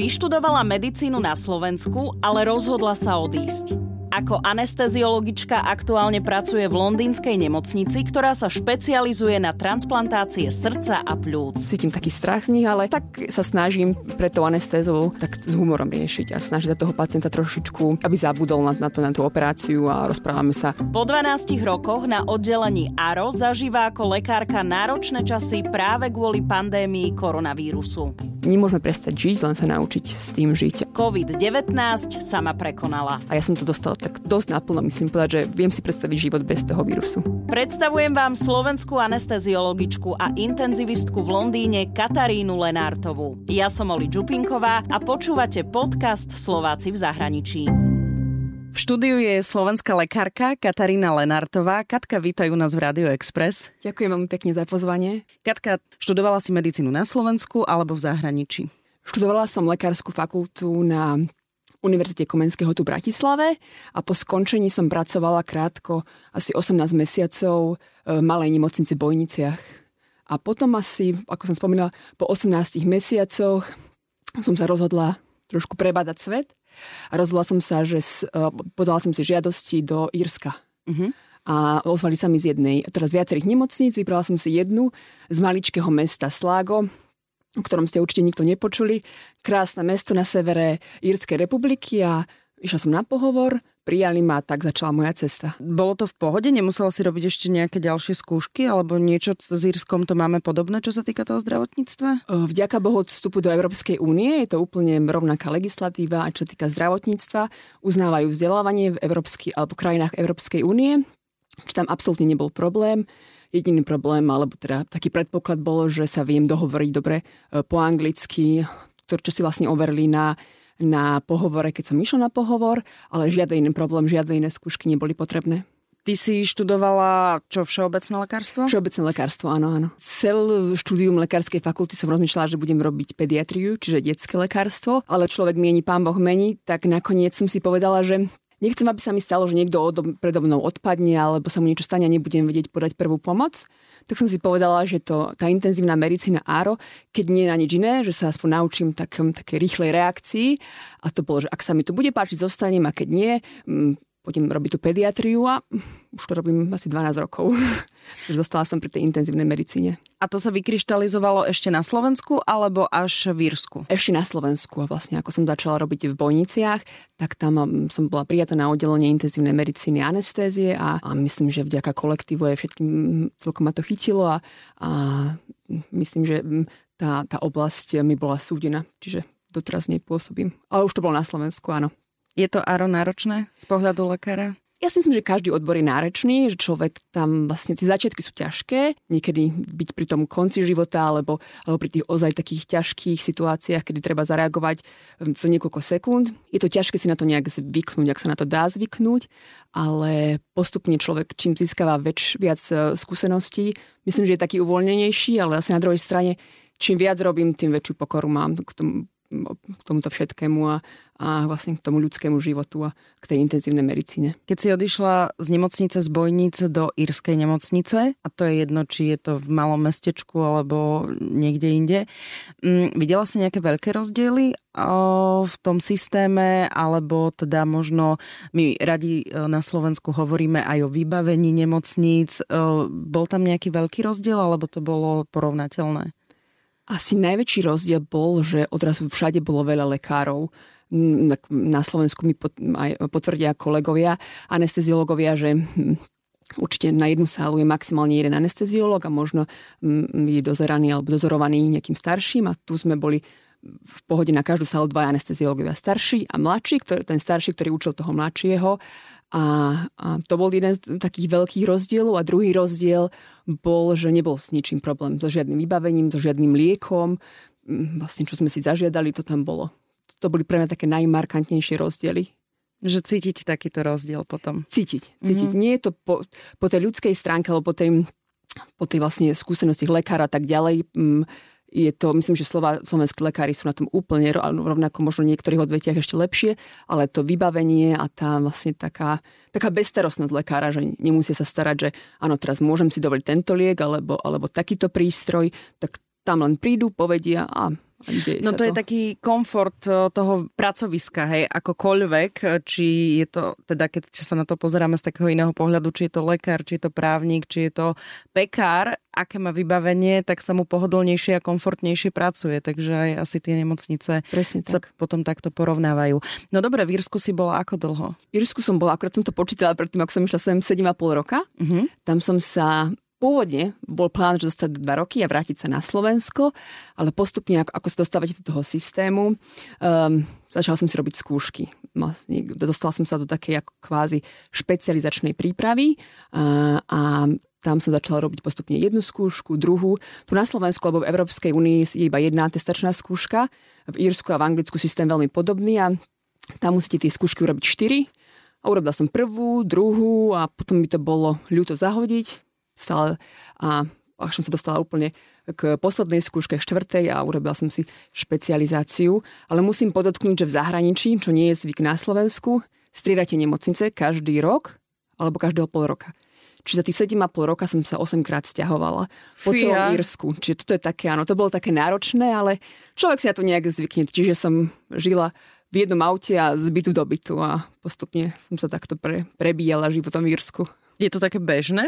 Vyštudovala medicínu na Slovensku, ale rozhodla sa odísť. Ako anesteziologička aktuálne pracuje v londýnskej nemocnici, ktorá sa špecializuje na transplantácie srdca a pľúc. Cítim taký strach z nich, ale tak sa snažím pre tou anestézou tak s humorom riešiť a snažiť toho pacienta trošičku, aby zabudol na, na, to, na tú operáciu a rozprávame sa. Po 12 rokoch na oddelení ARO zažíva ako lekárka náročné časy práve kvôli pandémii koronavírusu. Nemôžeme prestať žiť, len sa naučiť s tým žiť. COVID-19 sama prekonala. A ja som to dostala tak dosť naplno, myslím povedať, že viem si predstaviť život bez toho vírusu. Predstavujem vám slovenskú anesteziologičku a intenzivistku v Londýne Katarínu Lenártovú. Ja som Oli Čupinková a počúvate podcast Slováci v zahraničí. V štúdiu je slovenská lekárka Katarína Lenartová. Katka, vítajú nás v Radio Express. Ďakujem veľmi pekne za pozvanie. Katka, študovala si medicínu na Slovensku alebo v zahraničí? Študovala som lekárskú fakultu na Univerzite Komenského tu v Bratislave a po skončení som pracovala krátko, asi 18 mesiacov v malej nemocnici v Bojniciach. A potom asi, ako som spomínala, po 18 mesiacoch som sa rozhodla trošku prebadať svet a rozhodla som sa, že podala som si žiadosti do Írska. Uh-huh. A ozvali sa mi z jednej, teraz viacerých nemocníc, vybrala som si jednu z maličkého mesta Slágo, o ktorom ste určite nikto nepočuli. Krásne mesto na severe Írskej republiky a išla som na pohovor, prijali ma a tak začala moja cesta. Bolo to v pohode? Nemusela si robiť ešte nejaké ďalšie skúšky alebo niečo s Írskom to máme podobné, čo sa týka toho zdravotníctva? Vďaka Bohu od vstupu do Európskej únie je to úplne rovnaká legislatíva a čo týka zdravotníctva uznávajú vzdelávanie v európsky, alebo krajinách Európskej únie, či tam absolútne nebol problém. Jediný problém, alebo teda taký predpoklad bolo, že sa viem dohovoriť dobre e, po anglicky, čo si vlastne overili na, na pohovore, keď som išla na pohovor, ale žiadny iný problém, žiadne iné skúšky neboli potrebné. Ty si študovala čo, všeobecné lekárstvo? Všeobecné lekárstvo, áno, áno. Cel štúdium lekárskej fakulty som rozmýšľala, že budem robiť pediatriu, čiže detské lekárstvo, ale človek mieni, pán Boh mení, tak nakoniec som si povedala, že Nechcem, aby sa mi stalo, že niekto od, predo mnou odpadne alebo sa mu niečo stane a nebudem vedieť podať prvú pomoc. Tak som si povedala, že to, tá intenzívna medicína áro, keď nie na nič iné, že sa aspoň naučím tak, také rýchlej reakcii. A to bolo, že ak sa mi to bude páčiť, zostanem a keď nie, pôjdem robiť tú pediatriu a už to robím asi 12 rokov. Zostala som pri tej intenzívnej medicíne. A to sa vykryštalizovalo ešte na Slovensku alebo až v Írsku? Ešte na Slovensku. A vlastne ako som začala robiť v Bojniciach, tak tam um, som bola prijatá na oddelenie intenzívnej medicíny a anestézie a, a myslím, že vďaka kolektívu aj všetkým celkom ma to chytilo a, a myslím, že tá, tá oblasť mi bola súdená. Čiže doteraz nepôsobím. Ale už to bolo na Slovensku, áno. Je to áro náročné z pohľadu lekára? Ja si myslím, že každý odbor je náročný, že človek tam vlastne tie začiatky sú ťažké, niekedy byť pri tom konci života alebo, alebo pri tých ozaj takých ťažkých situáciách, kedy treba zareagovať hm, za niekoľko sekúnd. Je to ťažké si na to nejak zvyknúť, ak sa na to dá zvyknúť, ale postupne človek čím získava väč, viac e, skúseností, myslím, že je taký uvoľnenejší, ale asi na druhej strane čím viac robím, tým väčšiu pokoru mám k tomu, k tomuto všetkému a, a vlastne k tomu ľudskému životu a k tej intenzívnej medicíne. Keď si odišla z nemocnice z Bojnic do írskej nemocnice, a to je jedno, či je to v malom mestečku alebo niekde inde, m, videla si nejaké veľké rozdiely o, v tom systéme, alebo teda možno my radi e, na Slovensku hovoríme aj o vybavení nemocníc. O, bol tam nejaký veľký rozdiel, alebo to bolo porovnateľné? Asi najväčší rozdiel bol, že odrazu všade bolo veľa lekárov. Na Slovensku mi potvrdia kolegovia, anesteziológovia, že určite na jednu sálu je maximálne jeden anesteziológ a možno je dozeraný alebo dozorovaný nejakým starším a tu sme boli v pohode na každú sálu dva anesteziológovia starší a mladší, ktorý, ten starší, ktorý učil toho mladšieho a, a to bol jeden z takých veľkých rozdielov. A druhý rozdiel bol, že nebol s ničím problém. So žiadnym vybavením, so žiadnym liekom. Vlastne, čo sme si zažiadali, to tam bolo. To boli pre mňa také najmarkantnejšie rozdiely. Že cítiť takýto rozdiel potom. Cítiť. cítiť. Mm-hmm. Nie je to po, po tej ľudskej stránke, alebo po tej, po tej vlastne skúsenosti lekára a tak ďalej. Mm, je to, myslím, že slova, slovenskí lekári sú na tom úplne rovnako, možno v niektorých odvetiach ešte lepšie, ale to vybavenie a tá vlastne taká, taká bezstarostnosť lekára, že nemusia sa starať, že áno, teraz môžem si dovoliť tento liek alebo, alebo takýto prístroj, tak tam len prídu, povedia a No to, to je taký komfort e, toho pracoviska, hej, akokoľvek, e, či je to, teda keď sa na to pozeráme z takého iného pohľadu, či je to lekár, či je to právnik, či je to pekár, aké má vybavenie, tak sa mu pohodlnejšie a komfortnejšie pracuje, takže aj asi tie nemocnice Presne sa tak. potom takto porovnávajú. No dobre, v Írsku si bola ako dlho? V Írsku som bola, akorát som to počítala predtým, ako som išla sem 7,5 roka. Uh-huh. Tam som sa Pôvodne bol plán, že zostať dva roky a vrátiť sa na Slovensko, ale postupne, ako, ako sa dostávate do toho systému, um, začala som si robiť skúšky. Vlastne, dostala som sa do takej ako kvázi špecializačnej prípravy uh, a tam som začala robiť postupne jednu skúšku, druhú. Tu na Slovensku alebo v Európskej únii je iba jedna testačná skúška. V Írsku a v Anglicku systém veľmi podobný a tam musíte tie skúšky urobiť štyri. A urobila som prvú, druhú a potom mi to bolo ľúto zahodiť stále a až som sa dostala úplne k poslednej skúške štvrtej a urobila som si špecializáciu. Ale musím podotknúť, že v zahraničí, čo nie je zvyk na Slovensku, striedate nemocnice každý rok alebo každého pol roka. Čiže za tých 7,5 roka som sa 8 krát stiahovala po Fia. celom Írsku. Čiže toto je také, áno, to bolo také náročné, ale človek si na to nejak zvykne. Čiže som žila v jednom aute a z bytu do bytu a postupne som sa takto pre, prebíjala životom v Írsku. Je to také bežné?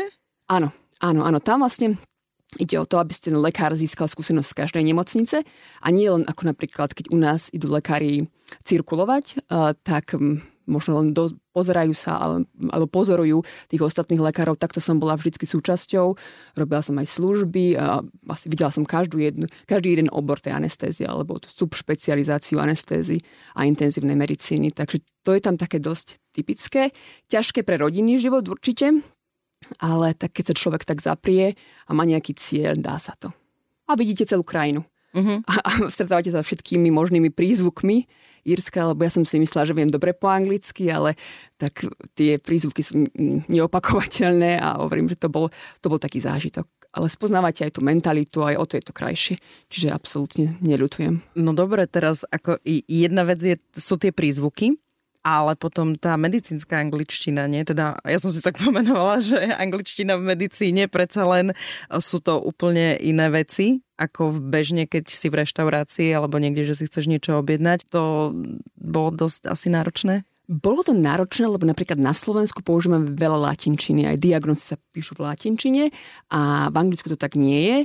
Áno, Áno, áno, tam vlastne ide o to, aby ste ten lekár získal skúsenosť z každej nemocnice a nie len ako napríklad, keď u nás idú lekári cirkulovať, uh, tak um, možno len do, pozerajú sa ale, alebo pozorujú tých ostatných lekárov. Takto som bola vždy súčasťou. Robila som aj služby a asi videla som každú jednu, každý jeden obor tej anestézie alebo tú subšpecializáciu anestézy a intenzívnej medicíny. Takže to je tam také dosť typické. Ťažké pre rodinný život určite, ale tak keď sa človek tak zaprie a má nejaký cieľ, dá sa to. A vidíte celú krajinu. Uh-huh. A, a stretávate sa všetkými možnými prízvukmi Írska, lebo ja som si myslela, že viem dobre po anglicky, ale tak tie prízvuky sú neopakovateľné a hovorím, že to bol, to bol taký zážitok. Ale spoznávate aj tú mentalitu, aj o to je to krajšie. Čiže absolútne neľutujem. No dobre, teraz ako jedna vec je, sú tie prízvuky, ale potom tá medicínska angličtina, nie? Teda ja som si tak pomenovala, že angličtina v medicíne predsa len sú to úplne iné veci, ako v bežne, keď si v reštaurácii alebo niekde, že si chceš niečo objednať. To bolo dosť asi náročné? Bolo to náročné, lebo napríklad na Slovensku používame veľa latinčiny, aj diagnozy sa píšu v latinčine a v Anglicku to tak nie je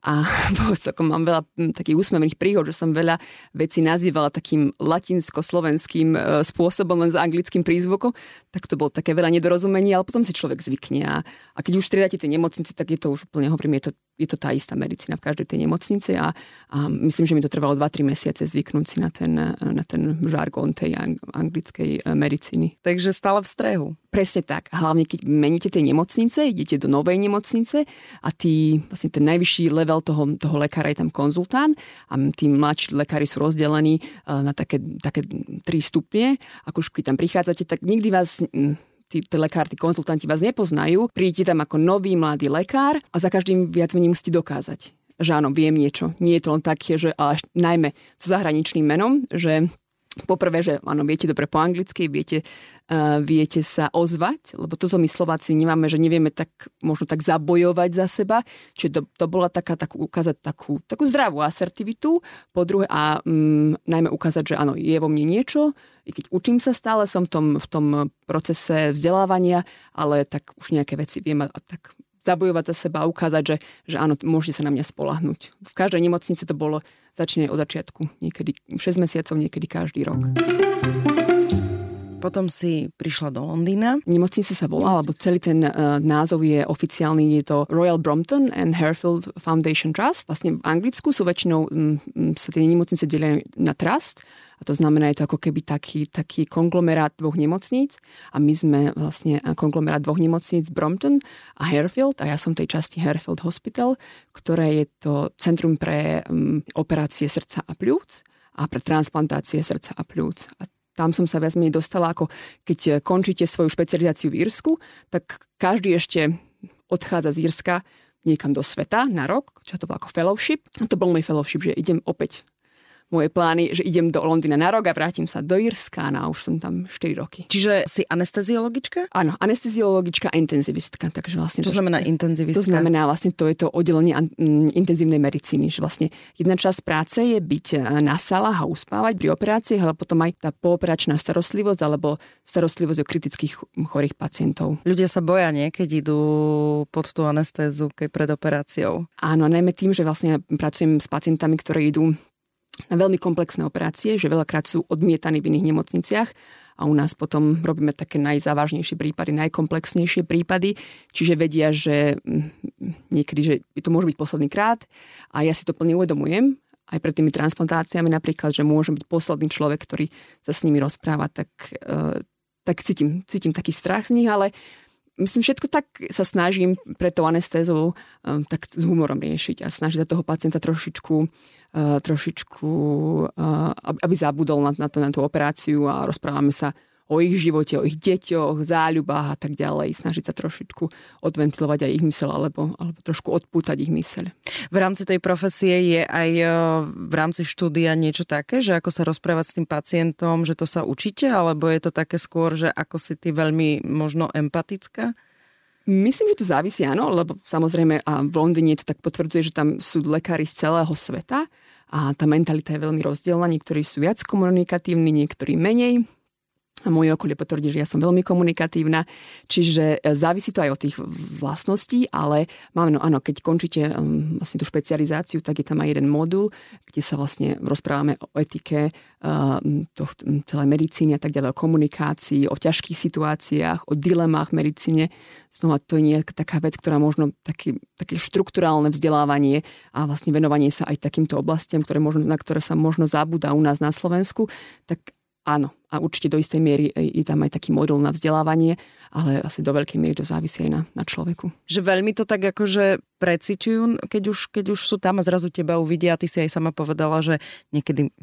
a celkom mám veľa takých úsmevných príhod, že som veľa vecí nazývala takým latinsko-slovenským e, spôsobom, len s anglickým prízvukom, tak to bolo také veľa nedorozumení, ale potom si človek zvykne. A, a keď už striedate tie nemocnice, tak je to už úplne, hovorím, je to, je to tá istá medicína v každej tej nemocnici a, a myslím, že mi to trvalo 2-3 mesiace zvyknúť si na ten, na ten žargón tej anglickej e, medicíny. Takže stále v strehu. Presne tak. Hlavne keď meníte tie nemocnice, idete do novej nemocnice a tí, vlastne ten najvyšší level toho, toho lekára je tam konzultant a tí mladší lekári sú rozdelení e, na také, také tri stupne. Ako už tam prichádzate, tak nikdy vás tí, tí lekár, tí konzultanti vás nepoznajú. Prídete tam ako nový mladý lekár a za každým viac menej musíte dokázať že áno, viem niečo. Nie je to len také, že ale najmä so zahraničným menom, že Poprvé, že áno, viete dobre po anglicky, viete, uh, viete sa ozvať, lebo toto my Slováci nemáme, že nevieme tak, možno tak zabojovať za seba. Čiže to, to bola taká, tak ukázať takú, takú zdravú asertivitu. Po druhé, a um, najmä ukázať, že áno, je vo mne niečo, i keď učím sa stále, som v tom, v tom procese vzdelávania, ale tak už nejaké veci viem a, a tak zabojovať za seba ukázať, že, že áno, môžete sa na mňa spolahnuť. V každej nemocnici to bolo začne od začiatku. Niekedy 6 mesiacov, niekedy každý rok. Potom si prišla do Londýna. Nemocnica sa volá, alebo celý ten uh, názov je oficiálny, je to Royal Brompton and Harefield Foundation Trust. Vlastne v Anglicku sú väčšinou um, sa tie nemocnice delia na trust a to znamená, je to ako keby taký, taký konglomerát dvoch nemocníc a my sme vlastne konglomerát dvoch nemocníc Brompton a Harefield a ja som tej časti Harefield Hospital, ktoré je to centrum pre um, operácie srdca a pľúc a pre transplantácie srdca a pľúc. A tam som sa viac menej dostala, ako keď končíte svoju špecializáciu v Írsku, tak každý ešte odchádza z Írska niekam do sveta na rok, čo to bolo ako fellowship. A to bol môj fellowship, že idem opäť moje plány, že idem do Londýna na rok a vrátim sa do Irska no a už som tam 4 roky. Čiže si anesteziologička? Áno, anesteziologička a intenzivistka. Takže vlastne Čo to, znamená intenzivistka? To znamená vlastne, to je to oddelenie intenzívnej medicíny, že vlastne jedna časť práce je byť e, na salách a uspávať pri operáciách, ale potom aj tá pooperačná starostlivosť alebo starostlivosť o kritických chorých pacientov. Ľudia sa boja nie, keď idú pod tú anestézu, keď pred operáciou. Áno, najmä tým, že vlastne pracujem s pacientami, ktorí idú na veľmi komplexné operácie, že veľakrát sú odmietaní v iných nemocniciach a u nás potom robíme také najzávažnejšie prípady, najkomplexnejšie prípady, čiže vedia, že mm, niekedy, že to môže byť posledný krát a ja si to plne uvedomujem, aj pred tými transplantáciami napríklad, že môžem byť posledný človek, ktorý sa s nimi rozpráva, tak, uh, tak cítim, cítim taký strach z nich, ale myslím, všetko tak sa snažím pre tou anestézou um, tak s humorom riešiť a snažiť toho pacienta trošičku Eh, trošičku, eh, aby zabudol na, na, to, na tú operáciu a rozprávame sa o ich živote, o ich deťoch, záľubách a tak ďalej. Snažiť sa trošičku odventilovať aj ich mysel alebo, alebo trošku odpútať ich mysel. V rámci tej profesie je aj eh, v rámci štúdia niečo také, že ako sa rozprávať s tým pacientom, že to sa učíte, alebo je to také skôr, že ako si ty veľmi možno empatická? Myslím, že to závisí, áno, lebo samozrejme a v Londýne to tak potvrdzuje, že tam sú lekári z celého sveta a tá mentalita je veľmi rozdielna. Niektorí sú viac komunikatívni, niektorí menej a moje okolie potvrdí, že ja som veľmi komunikatívna, čiže e, závisí to aj od tých vlastností, ale máme, no áno, keď končíte um, vlastne tú špecializáciu, tak je tam aj jeden modul, kde sa vlastne rozprávame o etike um, to, celej a tak ďalej, o komunikácii, o ťažkých situáciách, o dilemách v medicíne. Znova to je nejaká taká vec, ktorá možno taký, také štruktúrálne vzdelávanie a vlastne venovanie sa aj takýmto oblastiam, ktoré možno, na ktoré sa možno zabúda u nás na Slovensku, tak áno, a určite do istej miery je tam aj taký model na vzdelávanie, ale asi do veľkej miery to závisí aj na, na človeku. Že veľmi to tak akože preciťujú, keď už, keď už sú tam a zrazu teba uvidia, ty si aj sama povedala, že niekedy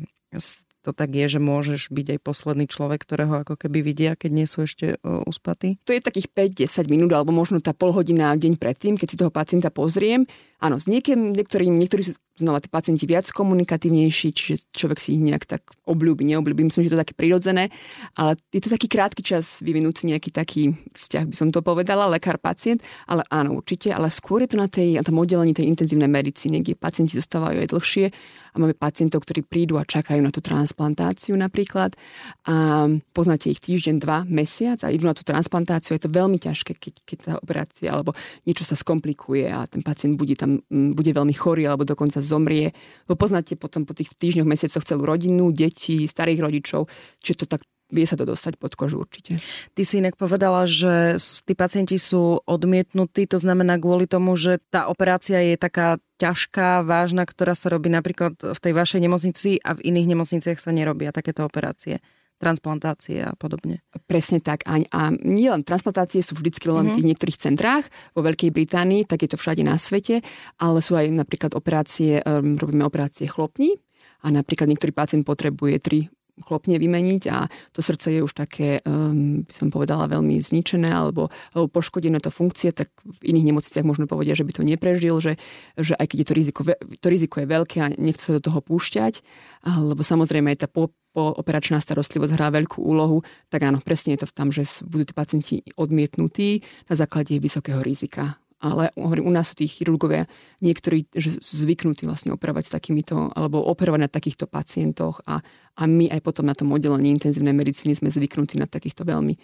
to tak je, že môžeš byť aj posledný človek, ktorého ako keby vidia, keď nie sú ešte uspatí? To je takých 5-10 minút, alebo možno tá pol hodina deň predtým, keď si toho pacienta pozriem. Áno, s niekým, niektorým, niektorí sú znova tí pacienti viac komunikatívnejší, čiže človek si ich nejak tak obľúbi, neobľúbi. Myslím, že to je také prirodzené, ale je to taký krátky čas vyvinúť nejaký taký vzťah, by som to povedala, lekár-pacient, ale áno, určite, ale skôr je to na, tej, na tom oddelení tej intenzívnej medicíny, kde pacienti zostávajú aj dlhšie a máme pacientov, ktorí prídu a čakajú na tú transplantáciu napríklad a poznáte ich týždeň, dva, mesiac a idú na tú transplantáciu. Je to veľmi ťažké, keď, keď tá operácia alebo niečo sa skomplikuje a ten pacient bude tam bude veľmi chorý alebo dokonca zomrie. Lebo poznáte potom po tých týždňoch, mesiacoch celú rodinu, deti, starých rodičov, čiže to tak vie sa to dostať pod kožu určite. Ty si inak povedala, že tí pacienti sú odmietnutí, to znamená kvôli tomu, že tá operácia je taká ťažká, vážna, ktorá sa robí napríklad v tej vašej nemocnici a v iných nemocniciach sa nerobia takéto operácie transplantácie a podobne. Presne tak. A, a nie len transplantácie sú vždycky len v tých mhm. niektorých centrách. Vo Veľkej Británii, tak je to všade na svete, ale sú aj napríklad operácie, um, robíme operácie chlopní a napríklad niektorý pacient potrebuje tri chlopne vymeniť a to srdce je už také, um, by som povedala, veľmi zničené alebo, alebo poškodené to funkcie, tak v iných nemocniciach možno povedia, že by to neprežil, že, že aj keď je to riziko, to riziko je veľké a nechce sa do toho púšťať, lebo samozrejme aj tá po, operačná starostlivosť hrá veľkú úlohu, tak áno, presne je to tam, že budú tí pacienti odmietnutí na základe vysokého rizika. Ale hovorím, u nás sú tí chirurgovia niektorí že zvyknutí vlastne operovať s takýmito, alebo operovať na takýchto pacientoch a, a my aj potom na tom oddelení intenzívnej medicíny sme zvyknutí na takýchto veľmi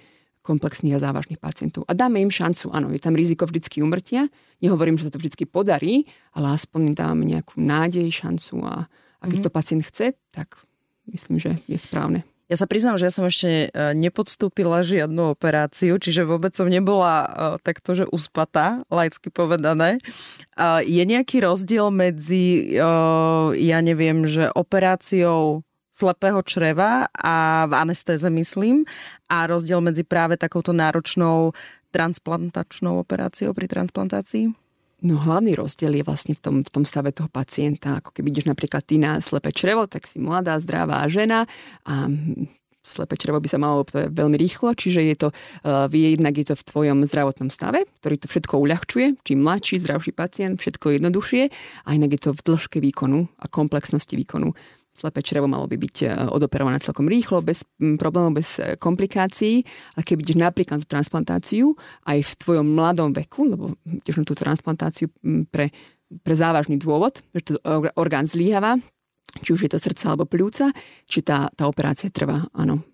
komplexných a závažných pacientov. A dáme im šancu, áno, je tam riziko vždycky umrtia. Nehovorím, že sa to vždycky podarí, ale aspoň dáme nejakú nádej, šancu a ak mm-hmm. to pacient chce, tak myslím, že je správne. Ja sa priznám, že ja som ešte e, nepodstúpila žiadnu operáciu, čiže vôbec som nebola e, takto, že uspatá, laicky povedané. Je nejaký rozdiel medzi, e, ja neviem, že operáciou slepého čreva a v anestéze myslím a rozdiel medzi práve takouto náročnou transplantačnou operáciou pri transplantácii? No hlavný rozdiel je vlastne v tom, v tom stave toho pacienta. Ako keby ideš napríklad ty na slepé črevo, tak si mladá, zdravá žena a slepé črevo by sa malo veľmi rýchlo, čiže je to, uh, jednak je to v tvojom zdravotnom stave, ktorý to všetko uľahčuje. Čím mladší, zdravší pacient, všetko jednoduchšie a inak je to v dĺžke výkonu a komplexnosti výkonu. Slepé črevo malo by byť e, odoperované celkom rýchlo, bez problémov, bez e, komplikácií. A keď ideš napríklad na tú transplantáciu aj v tvojom mladom veku, lebo ideš na tú transplantáciu pre, pre závažný dôvod, že to orgán zlíhava, či už je to srdce alebo pľúca, či tá, tá operácia trvá, áno,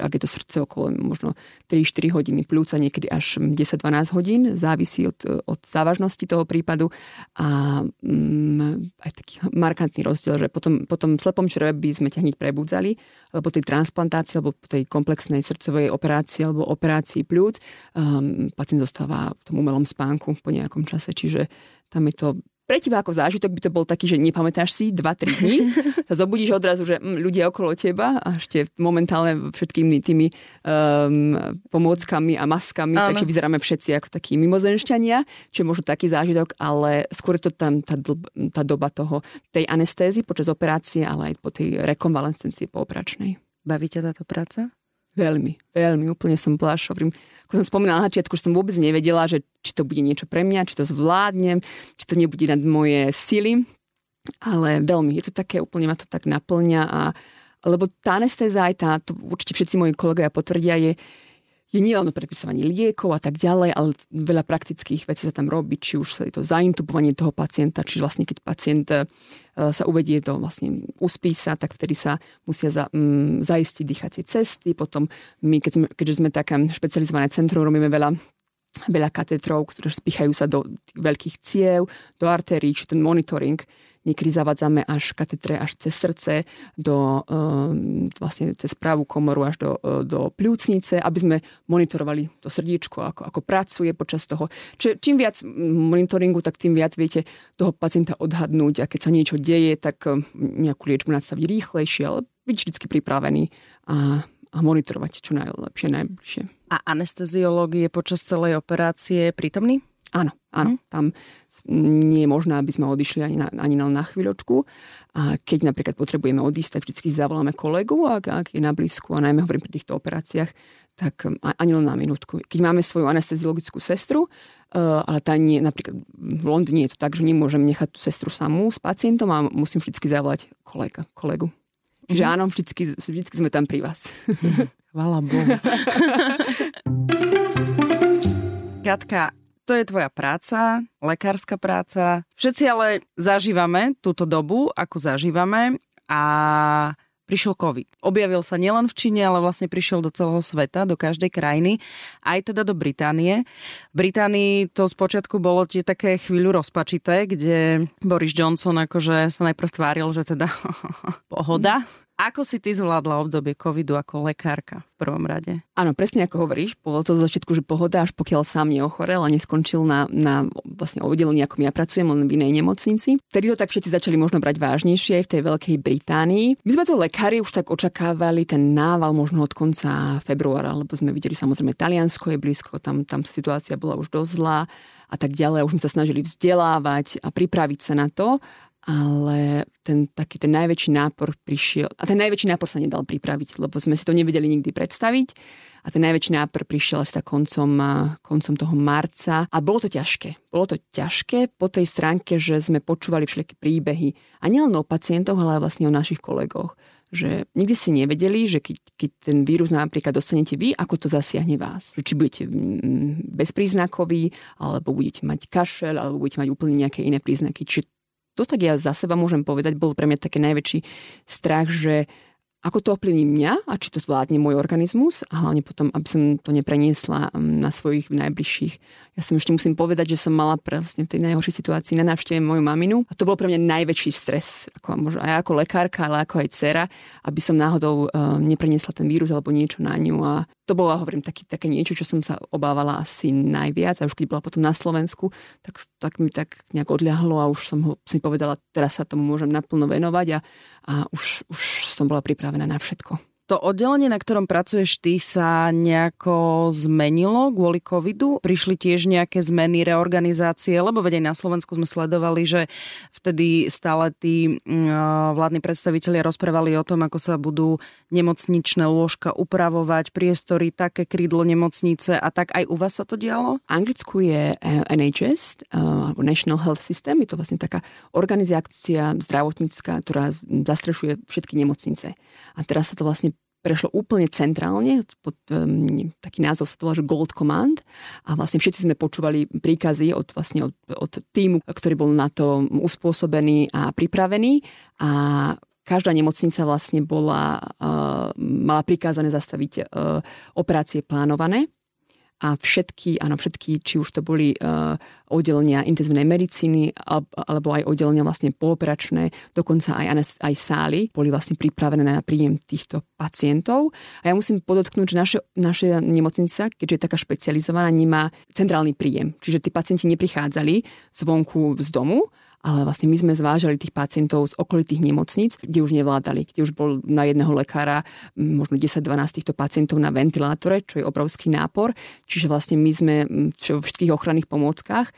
ak je to srdce okolo možno 3-4 hodiny, pľúca niekedy až 10-12 hodín, závisí od, od závažnosti toho prípadu. A mm, aj taký markantný rozdiel, že potom, potom slepom čreve by sme ťa hneď prebudzali, alebo tej transplantácii, alebo tej komplexnej srdcovej operácii alebo operácii pľúc, um, pacient zostáva v tom umelom spánku po nejakom čase, čiže tam je to pre teba ako zážitok by to bol taký, že nepamätáš si 2-3 dní, sa zobudíš odrazu, že mm, ľudia okolo teba a ešte momentálne všetkými tými um, pomôckami a maskami, Áno. takže vyzeráme všetci ako takí mimozenšťania, čo je možno taký zážitok, ale skôr je to tam tá, tá doba toho, tej anestézy počas operácie, ale aj po tej rekonvalescencii po operačnej. Baví ťa táto práca? Veľmi, veľmi, úplne som bola šovrím. Ako som spomínala na začiatku, že som vôbec nevedela, že či to bude niečo pre mňa, či to zvládnem, či to nebude nad moje sily, ale veľmi, je to také, úplne ma to tak naplňa a lebo tá anestéza aj tá, to určite všetci moji kolegovia potvrdia, je, je nie len o predpisovaní liekov a tak ďalej, ale veľa praktických vecí sa tam robí, či už je to zaintubovanie toho pacienta, či vlastne keď pacient e, sa uvedie do vlastne uspí sa, tak vtedy sa musia za, um, zaistiť dýchacie cesty, potom my, keď sme, keďže sme také špecializované centrum, robíme veľa veľa katetrov, ktoré spichajú sa do veľkých ciev, do artérií, či ten monitoring. Niekedy zavadzame až katetre až cez srdce, do, um, vlastne cez pravú komoru až do, uh, do pľúcnice, aby sme monitorovali to srdíčko, ako, ako pracuje počas toho. Čiže čím viac monitoringu, tak tým viac viete toho pacienta odhadnúť a keď sa niečo deje, tak um, nejakú liečbu nastaviť rýchlejšie, ale byť vždy pripravený a, a monitorovať čo najlepšie, najbližšie. A anesteziológ je počas celej operácie prítomný? Áno, áno. Mm. Tam nie je možné, aby sme odišli ani na, ani na chvíľočku. A keď napríklad potrebujeme odísť, tak vždy zavoláme kolegu, ak, ak je na blízku, a najmä hovorím pri týchto operáciách, tak ani len na minútku. Keď máme svoju anesteziologickú sestru, uh, ale tá nie, napríklad v Londýne je to tak, že nemôžem nechať tú sestru samú s pacientom a musím vždy zavolať kolega, kolegu. Čiže mm. áno, vždy, vždy sme tam pri vás. Chvala Bohu. Katka, to je tvoja práca, lekárska práca. Všetci ale zažívame túto dobu, ako zažívame a prišiel COVID. Objavil sa nielen v Číne, ale vlastne prišiel do celého sveta, do každej krajiny, aj teda do Británie. V Británii to spočiatku bolo tie také chvíľu rozpačité, kde Boris Johnson akože sa najprv tváril, že teda pohoda, ako si ty zvládla obdobie covidu ako lekárka v prvom rade? Áno, presne ako hovoríš. Bolo to z začiatku, že pohoda, až pokiaľ sám neochorel a neskončil na, na vlastne oddelení, ako ja pracujem, len v inej nemocnici. Vtedy to tak všetci začali možno brať vážnejšie aj v tej Veľkej Británii. My sme to lekári už tak očakávali, ten nával možno od konca februára, lebo sme videli samozrejme Taliansko je blízko, tam, tam situácia bola už dosť zlá a tak ďalej. Už sme sa snažili vzdelávať a pripraviť sa na to ale ten taký ten najväčší nápor prišiel, a ten najväčší nápor sa nedal pripraviť, lebo sme si to nevedeli nikdy predstaviť a ten najväčší nápor prišiel asi tak koncom, koncom toho marca a bolo to ťažké. Bolo to ťažké po tej stránke, že sme počúvali všetky príbehy a nielen o pacientoch, ale aj vlastne o našich kolegoch že nikdy si nevedeli, že keď, keď ten vírus napríklad dostanete vy, ako to zasiahne vás. Či budete bezpríznakoví, alebo budete mať kašel, alebo budete mať úplne nejaké iné príznaky. Čiže to tak ja za seba môžem povedať, bol pre mňa taký najväčší strach, že ako to ovplyvní mňa a či to zvládne môj organizmus a hlavne potom, aby som to nepreniesla mm, na svojich najbližších. Ja som ešte musím povedať, že som mala vlastne v tej najhoršej situácii na návšteve moju maminu a to bol pre mňa najväčší stres, ako, možno aj ako lekárka, ale ako aj dcera, aby som náhodou uh, nepreniesla ten vírus alebo niečo na ňu a to bolo, hovorím, taký, také niečo, čo som sa obávala asi najviac a už keď bola potom na Slovensku, tak, tak mi tak nejak odľahlo a už som ho si povedala, teraz sa tomu môžem naplno venovať a, a už, už som bola pripravená na všetko. To oddelenie, na ktorom pracuješ ty, sa nejako zmenilo kvôli covidu? Prišli tiež nejaké zmeny, reorganizácie? Lebo veď aj na Slovensku sme sledovali, že vtedy stále tí vládni predstavitelia rozprávali o tom, ako sa budú nemocničné lôžka upravovať, priestory, také krídlo nemocnice a tak aj u vás sa to dialo? Anglicku je eh, NHS, eh, alebo National Health System, je to vlastne taká organizácia zdravotnícka, ktorá zastrešuje všetky nemocnice. A teraz sa to vlastne prešlo úplne centrálne, pod, um, taký názov sa to volá, že Gold Command. A vlastne všetci sme počúvali príkazy od, vlastne od, od týmu, ktorý bol na to uspôsobený a pripravený. A každá nemocnica vlastne bola, uh, mala prikázané zastaviť uh, operácie plánované a všetky, áno, všetky, či už to boli uh, oddelenia intenzívnej medicíny alebo aj oddelenia vlastne pooperačné, dokonca aj, aj sály boli vlastne pripravené na príjem týchto pacientov. A ja musím podotknúť, že naše, naša nemocnica, keďže je taká špecializovaná, nemá centrálny príjem. Čiže tí pacienti neprichádzali zvonku z domu, ale vlastne my sme zvážali tých pacientov z okolitých nemocníc, kde už nevládali, kde už bol na jedného lekára možno 10-12 týchto pacientov na ventilátore, čo je obrovský nápor. Čiže vlastne my sme vo všetkých ochranných pomôckach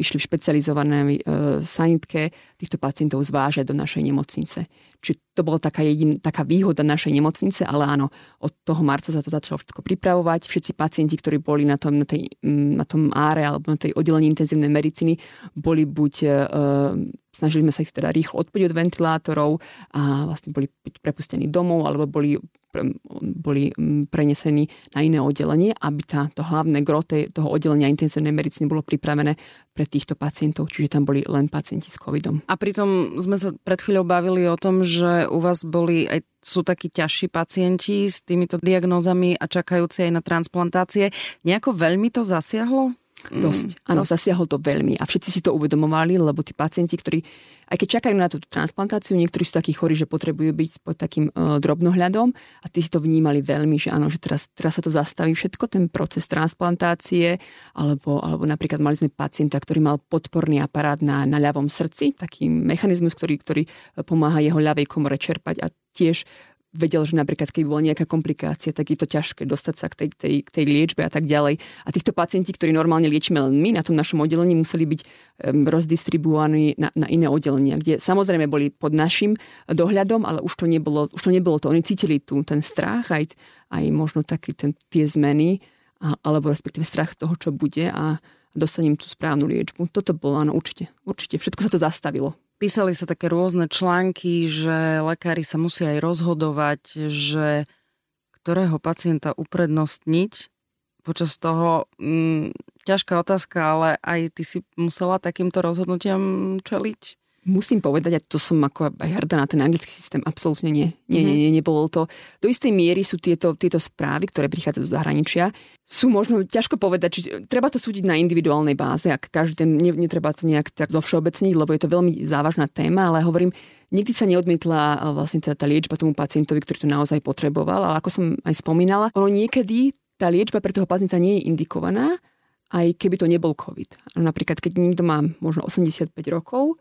išli v špecializované uh, sanitke týchto pacientov zvážať do našej nemocnice. Čiže to bola taká, jedin, taká výhoda našej nemocnice, ale áno, od toho marca sa to začalo všetko pripravovať. Všetci pacienti, ktorí boli na tom, na, tej, na tom áre alebo na tej oddelení intenzívnej medicíny, boli buď uh, snažili sme sa ich teda rýchlo odpojiť od ventilátorov a vlastne boli prepustení domov alebo boli boli prenesení na iné oddelenie, aby tá, to hlavné gro toho oddelenia intenzívnej medicíny bolo pripravené pre týchto pacientov, čiže tam boli len pacienti s covidom. A pritom sme sa pred chvíľou bavili o tom, že u vás boli aj sú takí ťažší pacienti s týmito diagnózami a čakajúci aj na transplantácie. Nejako veľmi to zasiahlo? Dosť. Mm, Áno, dosť. zasiahol to veľmi. A všetci si to uvedomovali, lebo tí pacienti, ktorí, aj keď čakajú na tú transplantáciu, niektorí sú takí chorí, že potrebujú byť pod takým uh, drobnohľadom a tí si to vnímali veľmi, že áno, že teraz, teraz sa to zastaví všetko, ten proces transplantácie, alebo, alebo napríklad mali sme pacienta, ktorý mal podporný aparát na, na ľavom srdci, taký mechanizmus, ktorý, ktorý pomáha jeho ľavej komore čerpať a tiež vedel, že napríklad keď bola nejaká komplikácia, tak je to ťažké dostať sa k tej, tej, tej liečbe a tak ďalej. A týchto pacienti, ktorí normálne liečíme len my na tom našom oddelení, museli byť um, rozdistribuovaní na, na iné oddelenia, kde samozrejme boli pod našim dohľadom, ale už to nebolo, už to, nebolo to. Oni cítili tu ten strach, aj, aj možno taký ten, tie zmeny, a, alebo respektíve strach toho, čo bude a dostanem tú správnu liečbu. Toto bolo, áno, určite. Určite. Všetko sa to zastavilo. Písali sa také rôzne články, že lekári sa musia aj rozhodovať, že ktorého pacienta uprednostniť. Počas toho mm, ťažká otázka, ale aj ty si musela takýmto rozhodnutiam čeliť? Musím povedať, a to som ako aj hrdá na ten anglický systém, absolútne nie. Nie, nie, mhm. nie, nebolo to. Do istej miery sú tieto, tieto správy, ktoré prichádzajú z zahraničia, sú možno ťažko povedať, či treba to súdiť na individuálnej báze, ak každý, ne, netreba to nejak tak zovšeobecniť, lebo je to veľmi závažná téma, ale hovorím, nikdy sa neodmietla vlastne tá, tá liečba tomu pacientovi, ktorý to naozaj potreboval, ale ako som aj spomínala, ono niekedy tá liečba pre toho pacienta nie je indikovaná, aj keby to nebol COVID. Napríklad, keď niekto má možno 85 rokov,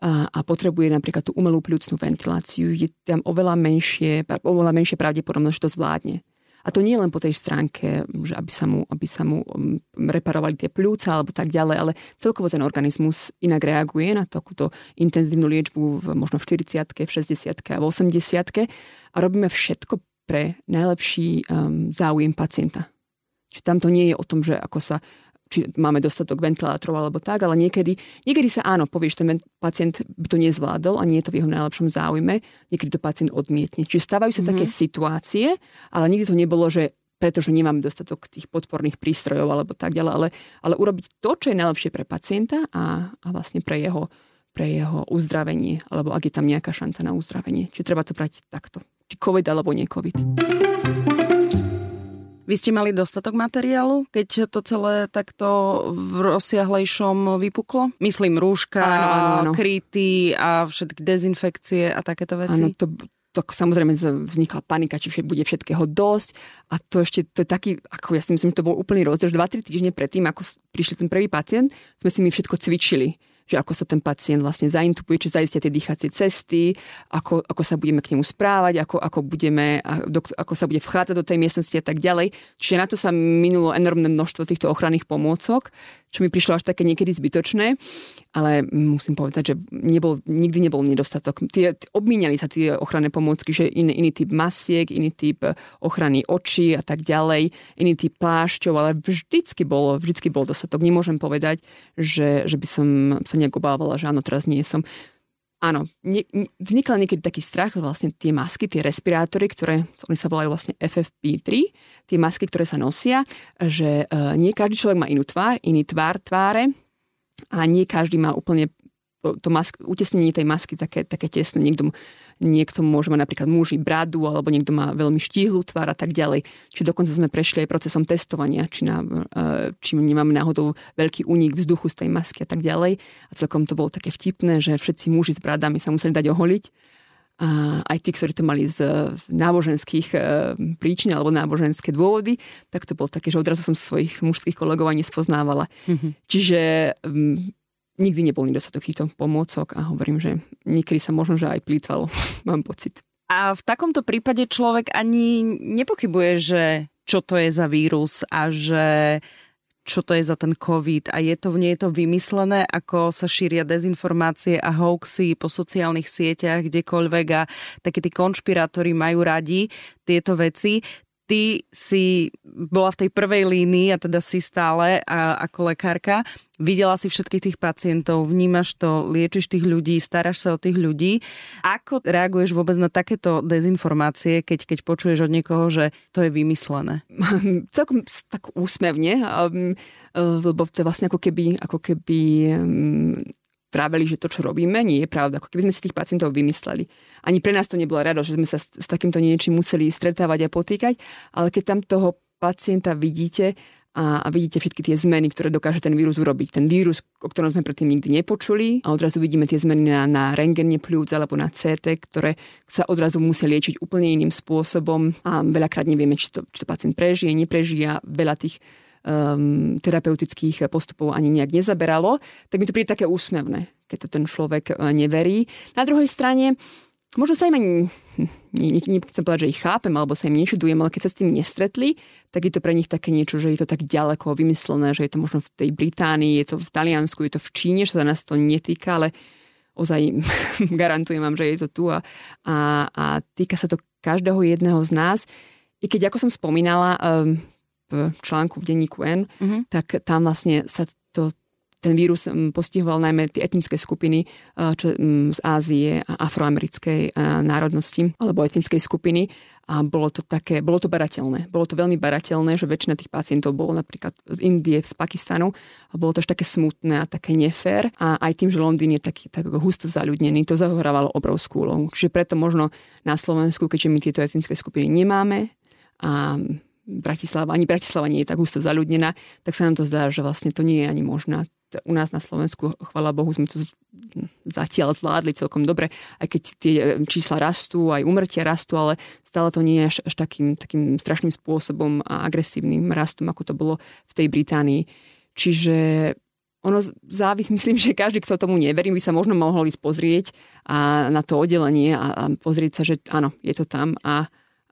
a, potrebuje napríklad tú umelú pľúcnú ventiláciu, je tam oveľa menšie, oveľa menšie pravdepodobnosť, že to zvládne. A to nie len po tej stránke, že aby sa mu, aby sa mu um, reparovali tie pľúca alebo tak ďalej, ale celkovo ten organizmus inak reaguje na takúto intenzívnu liečbu v, možno v 40 v 60 a v 80 a robíme všetko pre najlepší um, záujem pacienta. Čiže tam to nie je o tom, že ako sa či máme dostatok ventilátorov alebo tak, ale niekedy, niekedy sa áno, povieš, ten pacient by to nezvládol a nie je to v jeho najlepšom záujme, niekedy to pacient odmietne. Čiže stávajú sa mm-hmm. také situácie, ale nikdy to nebolo, že pretože nemáme dostatok tých podporných prístrojov alebo tak ďalej, ale, ale urobiť to, čo je najlepšie pre pacienta a, a vlastne pre jeho, pre jeho uzdravenie, alebo ak je tam nejaká šanca na uzdravenie. Čiže treba to brať takto. Či COVID alebo nie COVID. Vy ste mali dostatok materiálu, keď to celé takto v rozsiahlejšom vypuklo? Myslím rúška, áno, áno, áno. kryty a všetky dezinfekcie a takéto veci? Áno, to, to samozrejme vznikla panika, či bude všetkého dosť a to ešte, to je taký, ako ja si myslím, že to bol úplný rozdiel, 2-3 týždne predtým, ako prišiel ten prvý pacient, sme si my všetko cvičili že ako sa ten pacient vlastne zaintubuje, či zaistia tie dýchacie cesty, ako, ako sa budeme k nemu správať, ako, ako, budeme, ako sa bude vchádzať do tej miestnosti a tak ďalej. Čiže na to sa minulo enormné množstvo týchto ochranných pomôcok, čo mi prišlo až také niekedy zbytočné, ale musím povedať, že nebol, nikdy nebol nedostatok. Tie, obmínali sa tie ochranné pomôcky, že iný, iný typ masiek, iný typ ochrany očí a tak ďalej, iný typ plášťov, ale vždycky bolo, vždycky bol dostatok. Nemôžem povedať, že, že by som sa nejak obávala, že áno, teraz nie som. Áno, nie, vznikla niekedy taký strach, že vlastne tie masky, tie respirátory, ktoré, oni sa volajú vlastne FFP3, tie masky, ktoré sa nosia, že uh, nie každý človek má inú tvár, iný tvár tváre a nie každý má úplne to mask, utesnenie tej masky také, také tesné. Niekto, niekto môže mať napríklad muži bradu, alebo niekto má veľmi štíhlu tvár a tak ďalej. Čiže dokonca sme prešli aj procesom testovania, či, na, e, či nemáme náhodou veľký únik vzduchu z tej masky a tak ďalej. A celkom to bolo také vtipné, že všetci muži s bradami sa museli dať oholiť. A aj tí, ktorí to mali z náboženských e, príčin alebo náboženské dôvody, tak to bolo také, že odrazu som svojich mužských kolegov aj nespoznávala. Mm-hmm. Čiže nikdy nebol nedostatok týchto pomôcok a hovorím, že niekedy sa možno, že aj plýtvalo, mám pocit. A v takomto prípade človek ani nepochybuje, že čo to je za vírus a že čo to je za ten COVID a je to v nej to vymyslené, ako sa šíria dezinformácie a hoaxy po sociálnych sieťach, kdekoľvek a takí tí konšpirátori majú radi tieto veci ty si bola v tej prvej línii a teda si stále a, ako lekárka. Videla si všetkých tých pacientov, vnímaš to, liečiš tých ľudí, staráš sa o tých ľudí. Ako reaguješ vôbec na takéto dezinformácie, keď, keď počuješ od niekoho, že to je vymyslené? Celkom tak úsmevne, um, lebo to je vlastne ako keby, ako keby um, vraveli, že to, čo robíme, nie je pravda. Ako keby sme si tých pacientov vymysleli. Ani pre nás to nebola rado, že sme sa s, s takýmto niečím museli stretávať a potýkať, ale keď tam toho pacienta vidíte a, a vidíte všetky tie zmeny, ktoré dokáže ten vírus urobiť. Ten vírus, o ktorom sme predtým nikdy nepočuli a odrazu vidíme tie zmeny na, na rengene pľúc alebo na CT, ktoré sa odrazu musia liečiť úplne iným spôsobom a veľakrát nevieme, či to, či to pacient prežije, neprežije. Veľa tých um, terapeutických postupov ani nejak nezaberalo, tak mi to príde také úsmevné, keď to ten človek uh, neverí. Na druhej strane, možno sa im ani, nechcem povedať, že ich chápem, alebo sa im nečudujem, ale keď sa s tým nestretli, tak je to pre nich také niečo, že je to tak ďaleko vymyslené, že je to možno v tej Británii, je to v Taliansku, je to v Číne, že sa nás to netýka, ale ozaj garantujem vám, že je to tu a, a, a týka sa to každého jedného z nás. I keď, ako som spomínala, um, v článku v denníku N, mm-hmm. tak tam vlastne sa to, ten vírus postihoval najmä tie etnické skupiny čo, z Ázie a afroamerickej národnosti alebo etnickej skupiny a bolo to také, bolo to barateľné. Bolo to veľmi barateľné, že väčšina tých pacientov bolo napríklad z Indie, z Pakistanu a bolo to až také smutné a také nefér a aj tým, že Londýn je taký tak husto zaľudnený, to zahrávalo obrovskú úlohu. Čiže preto možno na Slovensku, keďže my tieto etnické skupiny nemáme a Bratislava, ani Bratislava nie je tak husto zaľudnená, tak sa nám to zdá, že vlastne to nie je ani možné. U nás na Slovensku, chvala Bohu, sme to zatiaľ zvládli celkom dobre, aj keď tie e, čísla rastú, aj umrtia rastú, ale stále to nie je až, až takým, takým strašným spôsobom a agresívnym rastom, ako to bolo v tej Británii. Čiže ono závisí, myslím, že každý, kto tomu neverí, by sa možno mohol ísť pozrieť a na to oddelenie a, a pozrieť sa, že áno, je to tam a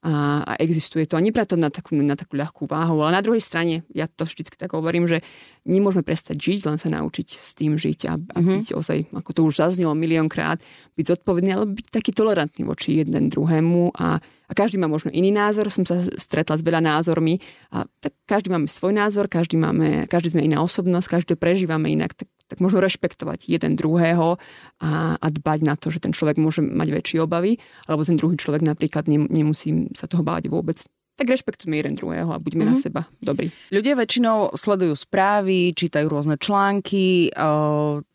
a, a existuje to. A nebrať to na takú, na takú ľahkú váhu. Ale na druhej strane, ja to vždy tak hovorím, že nemôžeme prestať žiť, len sa naučiť s tým žiť a, a mm-hmm. byť ozaj, ako to už zaznelo miliónkrát, byť zodpovedný, ale byť taký tolerantný voči jeden druhému a, a každý má možno iný názor. Som sa stretla s veľa názormi a tak každý máme svoj názor, každý, máme, každý sme iná osobnosť, každý prežívame inak. Tak tak možno rešpektovať jeden druhého a, a dbať na to, že ten človek môže mať väčšie obavy, alebo ten druhý človek napríklad nemusí sa toho báť vôbec tak rešpektujme jeden druhého a buďme mm-hmm. na mhm. seba dobrí. Ľudia väčšinou sledujú správy, čítajú rôzne články,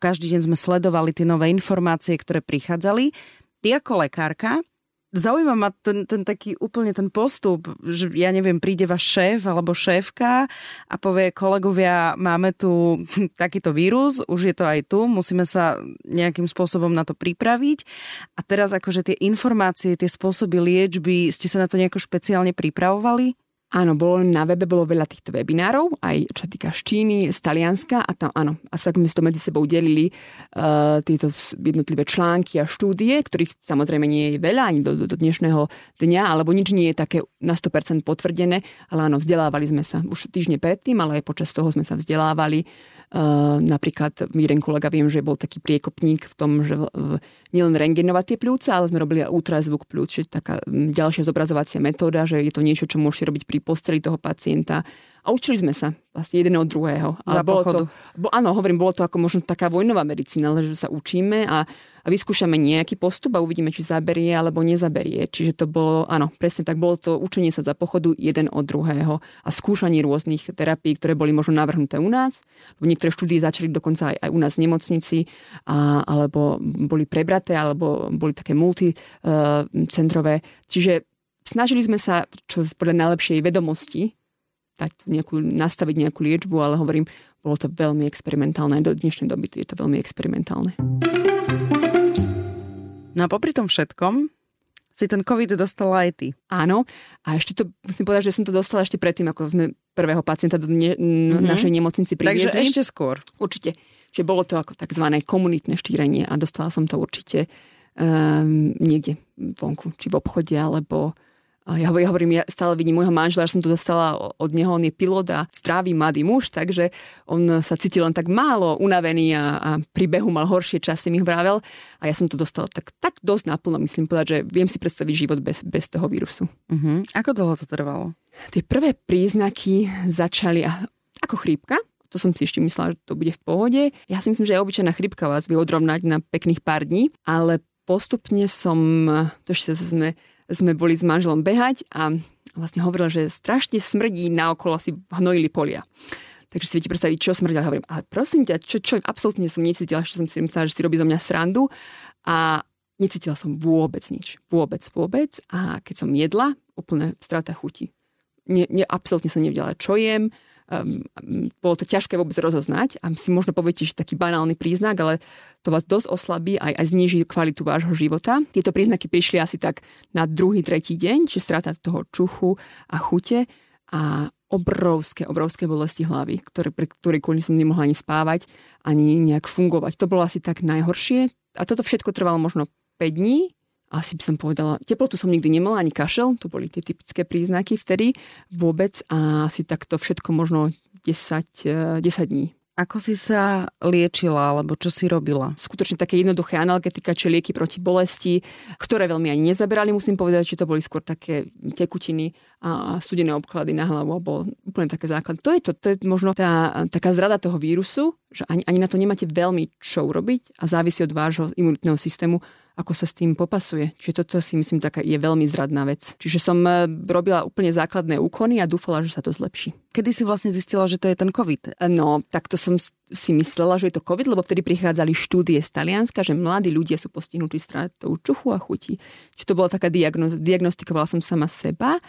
každý deň sme sledovali tie nové informácie, ktoré prichádzali. Ty ako lekárka, Zaujíma ma ten, ten taký úplne ten postup, že ja neviem, príde váš šéf alebo šéfka a povie kolegovia, máme tu takýto vírus, už je to aj tu, musíme sa nejakým spôsobom na to pripraviť. A teraz akože tie informácie, tie spôsoby liečby, ste sa na to nejako špeciálne pripravovali? Áno, bolo, na webe bolo veľa týchto webinárov, aj čo týka z Číny, z Talianska a tam, áno, a sa sme to medzi sebou delili uh, tieto jednotlivé články a štúdie, ktorých samozrejme nie je veľa ani do, do, do dnešného dňa, alebo nič nie je také na 100% potvrdené, ale áno, vzdelávali sme sa už týždne predtým, ale aj počas toho sme sa vzdelávali. Uh, napríklad jeden kolega viem, že bol taký priekopník v tom, že uh, nielen rengenovať tie pľúca, ale sme robili aj ultrazvuk pľúc, čiže taká ďalšia zobrazovacia metóda, že je to niečo, čo môžete robiť pri posteli toho pacienta. A učili sme sa vlastne jeden od druhého. Ale Za bolo to, bo, áno, hovorím, bolo to ako možno taká vojnová medicína, ale že sa učíme a, a vyskúšame nejaký postup a uvidíme, či zaberie alebo nezaberie. Čiže to bolo, áno, presne tak, bolo to učenie sa za pochodu jeden od druhého a skúšanie rôznych terapií, ktoré boli možno navrhnuté u nás. Niektoré štúdie začali dokonca aj, aj u nás v nemocnici, a, alebo boli prebraté, alebo boli také multicentrové. Čiže snažili sme sa, čo podľa najlepšej vedomosti, dať nejakú, nastaviť nejakú liečbu, ale hovorím, bolo to veľmi experimentálne. Do dnešnej doby je to veľmi experimentálne. No a popri tom všetkom si ten COVID dostala aj ty. Áno. A ešte to, musím povedať, že som to dostala ešte predtým, ako sme prvého pacienta do ne, mm-hmm. našej nemocnici priviezli. Takže ešte skôr. Určite. Čiže bolo to ako tzv. komunitné šírenie a dostala som to určite um, niekde vonku, či v obchode, alebo ja, ja hovorím, ja stále vidím môjho manžela, že som to dostala od neho, on je pilot a zdravý mladý muž, takže on sa cítil len tak málo unavený a, a pri behu mal horšie časy, mi vravel a ja som to dostala tak, tak dosť naplno, myslím povedať, že viem si predstaviť život bez, bez toho vírusu. Uh-huh. Ako dlho to trvalo? Tie prvé príznaky začali ako chrípka, to som si ešte myslela, že to bude v pohode. Ja si myslím, že aj obyčajná chrípka vás vie odrovnať na pekných pár dní, ale postupne som, to ešte sme sme boli s manželom behať a vlastne hovoril, že strašne smrdí na okolo si hnojili polia. Takže si viete predstaviť, čo smrdí. A hovorím, ale prosím ťa, čo, čo absolútne som necítila, že som si myslela, že si robí zo mňa srandu. A necítila som vôbec nič. Vôbec, vôbec. A keď som jedla, úplne strata chuti. Ne, ne, absolútne som nevedela, čo jem um, bolo to ťažké vôbec rozoznať a si možno poviete, že taký banálny príznak, ale to vás dosť oslabí aj, aj zniží kvalitu vášho života. Tieto príznaky prišli asi tak na druhý, tretí deň, čiže strata toho čuchu a chute a obrovské, obrovské bolesti hlavy, ktoré, pre ktoré kvôli som nemohla ani spávať, ani nejak fungovať. To bolo asi tak najhoršie. A toto všetko trvalo možno 5 dní, asi by som povedala, teplotu som nikdy nemala, ani kašel, to boli tie typické príznaky vtedy vôbec a asi takto všetko možno 10, 10 eh, dní. Ako si sa liečila, alebo čo si robila? Skutočne také jednoduché analgetika, či lieky proti bolesti, ktoré veľmi ani nezaberali, musím povedať, či to boli skôr také tekutiny a studené obklady na hlavu, alebo úplne také základy. To je to, to je možno tá, taká zrada toho vírusu, že ani, ani na to nemáte veľmi čo urobiť a závisí od vášho imunitného systému, ako sa s tým popasuje. Čiže toto si myslím taká je veľmi zradná vec. Čiže som e, robila úplne základné úkony a dúfala, že sa to zlepší. Kedy si vlastne zistila, že to je ten COVID? E, no, tak to som si myslela, že je to COVID, lebo vtedy prichádzali štúdie z Talianska, že mladí ľudia sú postihnutí stratou čuchu a chuti. Čiže to bola taká diagnoz, diagnostikovala som sama seba.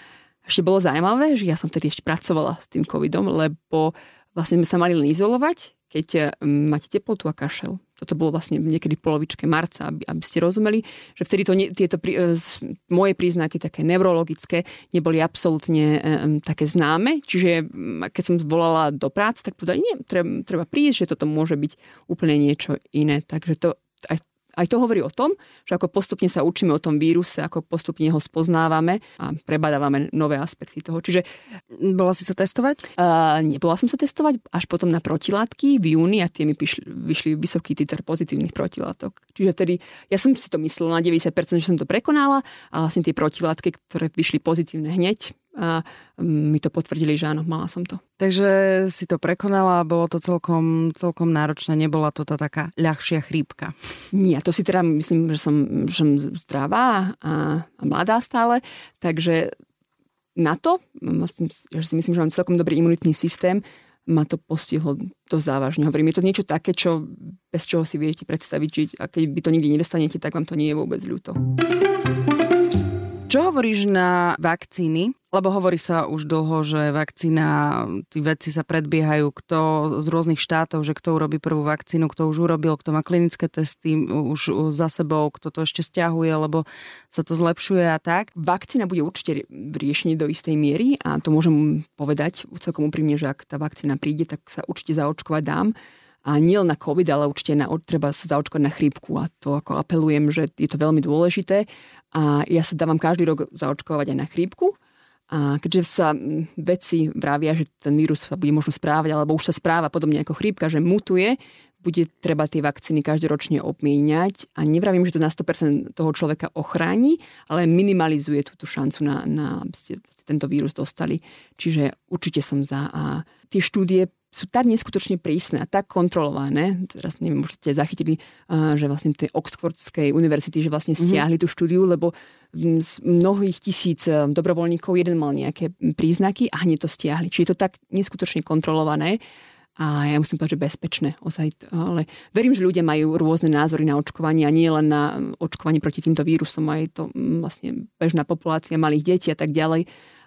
Ešte bolo zaujímavé, že ja som tedy ešte pracovala s tým covidom, lebo vlastne sme sa mali len izolovať, keď e, máte teplotu a kašel toto bolo vlastne niekedy polovičke marca, aby, aby ste rozumeli, že vtedy to nie, tieto prí, e, z, moje príznaky také neurologické neboli absolútne um, také známe, čiže keď som volala do práce, tak povedali, nie, treba, treba prísť, že toto môže byť úplne niečo iné. Takže to, aj aj to hovorí o tom, že ako postupne sa učíme o tom víruse, ako postupne ho spoznávame a prebadávame nové aspekty toho. Čiže... Bola si sa testovať? Uh, nebola som sa testovať, až potom na protilátky v júni a tie mi vyšli, vyšli vysoký titer pozitívnych protilátok. Čiže tedy, ja som si to myslela na 90%, že som to prekonala, ale vlastne tie protilátky, ktoré vyšli pozitívne hneď, a mi to potvrdili, že áno, mala som to. Takže si to prekonala a bolo to celkom, celkom náročné, nebola to tá taká ľahšia chrípka. Nie, to si teda myslím, že som, že som zdravá a, a mladá stále, takže na to, myslím, že si myslím, že mám celkom dobrý imunitný systém, ma to postihlo dosť závažne. Hovorím, je to niečo také, čo, bez čoho si viete predstaviť žiť a keď by to nikdy nedostanete, tak vám to nie je vôbec ľúto. Čo hovoríš na vakcíny? Lebo hovorí sa už dlho, že vakcína, tí vedci sa predbiehajú, kto z rôznych štátov, že kto urobí prvú vakcínu, kto už urobil, kto má klinické testy už za sebou, kto to ešte stiahuje, lebo sa to zlepšuje a tak. Vakcína bude určite riešenie do istej miery a to môžem povedať celkom úprimne, že ak tá vakcína príde, tak sa určite zaočkovať dám. A nie len na COVID, ale určite na, treba sa zaočkovať na chrípku. A to ako apelujem, že je to veľmi dôležité. A ja sa dávam každý rok zaočkovať aj na chrípku. A keďže sa vedci vravia, že ten vírus sa bude možno správať, alebo už sa správa podobne ako chrípka, že mutuje, bude treba tie vakcíny každoročne obmieniať. A nevravím, že to na 100% toho človeka ochráni, ale minimalizuje túto šancu na, na aby ste tento vírus dostali. Čiže určite som za. A tie štúdie sú tak neskutočne prísne a tak kontrolované. Teraz neviem, možno ste zachytili, že vlastne tej Oxfordskej univerzity, že vlastne mhm. stiahli mm-hmm. tú štúdiu, lebo z mnohých tisíc e, dobrovoľníkov jeden mal nejaké príznaky a hneď to stiahli. Čiže je to tak neskutočne kontrolované a ja musím povedať, že bezpečné. Ozaj, ale verím, že ľudia majú rôzne názory na očkovanie a nie len na očkovanie proti týmto vírusom, aj to vlastne bežná populácia malých detí a tak ďalej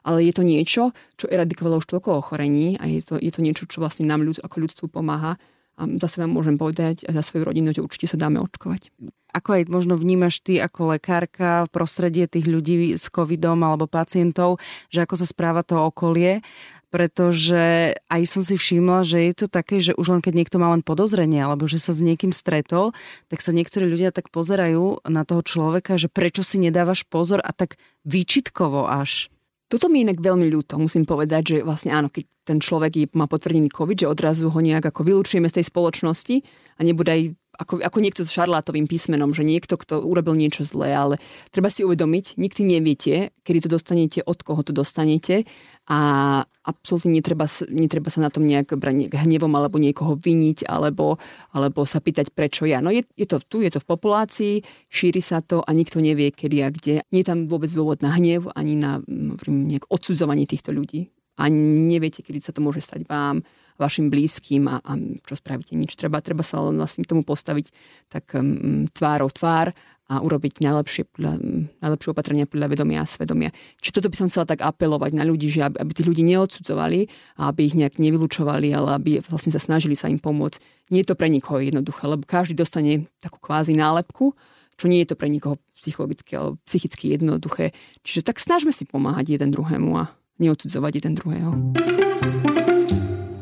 ale je to niečo, čo eradikovalo už toľko ochorení a je to, je to niečo, čo vlastne nám ľud, ako ľudstvu pomáha. A zase vám môžem povedať za svoju rodinu, že určite sa dáme očkovať. Ako aj možno vnímaš ty ako lekárka v prostredie tých ľudí s covidom alebo pacientov, že ako sa správa to okolie, pretože aj som si všimla, že je to také, že už len keď niekto má len podozrenie alebo že sa s niekým stretol, tak sa niektorí ľudia tak pozerajú na toho človeka, že prečo si nedávaš pozor a tak výčitkovo až. Toto mi inak veľmi ľúto, musím povedať, že vlastne áno, keď ten človek má potvrdený COVID, že odrazu ho nejak ako vylúčujeme z tej spoločnosti a nebude aj ako, ako niekto s šarlátovým písmenom, že niekto, kto urobil niečo zlé, ale treba si uvedomiť, nikdy neviete, kedy to dostanete, od koho to dostanete a absolútne netreba, netreba sa na tom nejak brať hnevom alebo niekoho viniť alebo, alebo sa pýtať, prečo ja. No je, je to tu, je to v populácii, šíri sa to a nikto nevie, kedy a kde. Nie je tam vôbec dôvod na hnev ani na nejak odsudzovanie týchto ľudí. A neviete, kedy sa to môže stať vám vašim blízkym a, a čo spravíte nič. Treba, treba sa len vlastne k tomu postaviť tak um, tvárou tvár a urobiť najlepšie, um, najlepšie opatrenia podľa vedomia a svedomia. Čiže toto by som chcela tak apelovať na ľudí, že aby, aby tých ľudí neodsudzovali a aby ich nejak nevylučovali, ale aby vlastne sa snažili sa im pomôcť. Nie je to pre nikoho jednoduché, lebo každý dostane takú kvázi nálepku, čo nie je to pre nikoho psychologicky alebo psychicky jednoduché. Čiže tak snažme si pomáhať jeden druhému a neodsudzovať jeden druhého.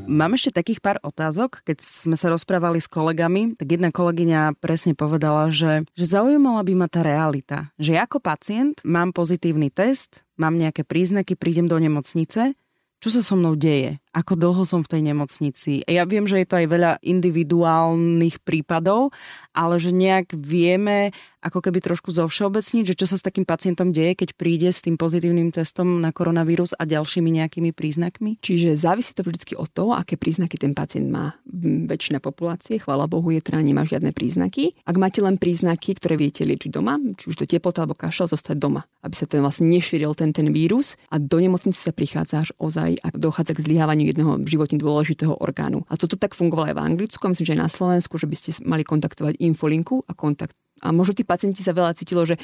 Mám ešte takých pár otázok. Keď sme sa rozprávali s kolegami, tak jedna kolegyňa presne povedala, že, že zaujímala by ma tá realita. Že ako pacient mám pozitívny test, mám nejaké príznaky, prídem do nemocnice, čo sa so mnou deje? Ako dlho som v tej nemocnici? Ja viem, že je to aj veľa individuálnych prípadov, ale že nejak vieme, ako keby trošku zovšeobecniť, že čo sa s takým pacientom deje, keď príde s tým pozitívnym testom na koronavírus a ďalšími nejakými príznakmi? Čiže závisí to vždy od toho, aké príznaky ten pacient má. Väčšina populácie, chvála Bohu, je teda nemá žiadne príznaky. Ak máte len príznaky, ktoré viete liečiť doma, či už to teplota alebo kašel, zostať doma, aby sa ten vlastne nešíril ten, ten vírus a do nemocnice sa prichádza až ozaj a dochádza k zlyhávaniu jedného životne dôležitého orgánu. A toto tak fungovalo aj v Anglicku, a myslím, že aj na Slovensku, že by ste mali kontaktovať infolinku a kontakt a možno tí pacienti sa veľa cítilo, že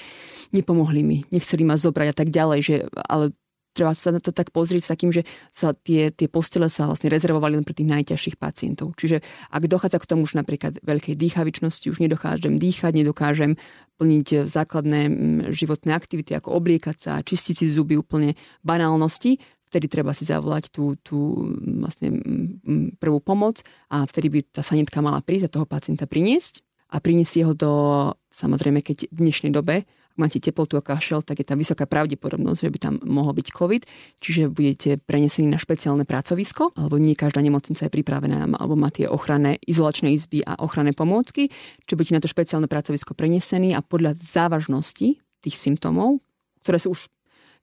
nepomohli mi, nechceli ma zobrať a tak ďalej, že, ale treba sa na to tak pozrieť s takým, že sa tie, tie postele sa vlastne rezervovali len pre tých najťažších pacientov. Čiže ak dochádza k tomu, že napríklad veľkej dýchavičnosti, už nedokážem dýchať, nedokážem plniť základné životné aktivity, ako obliekať sa, čistiť si zuby úplne banálnosti, vtedy treba si zavolať tú, tú vlastne prvú pomoc a vtedy by tá sanitka mala prísť a toho pacienta priniesť a priniesť ho do, samozrejme, keď v dnešnej dobe ak máte teplotu a kašel, tak je tam vysoká pravdepodobnosť, že by tam mohol byť COVID, čiže budete prenesení na špeciálne pracovisko, alebo nie každá nemocnica je pripravená, alebo má tie ochranné izolačné izby a ochranné pomôcky, čiže budete na to špeciálne pracovisko prenesení a podľa závažnosti tých symptómov, ktoré sú už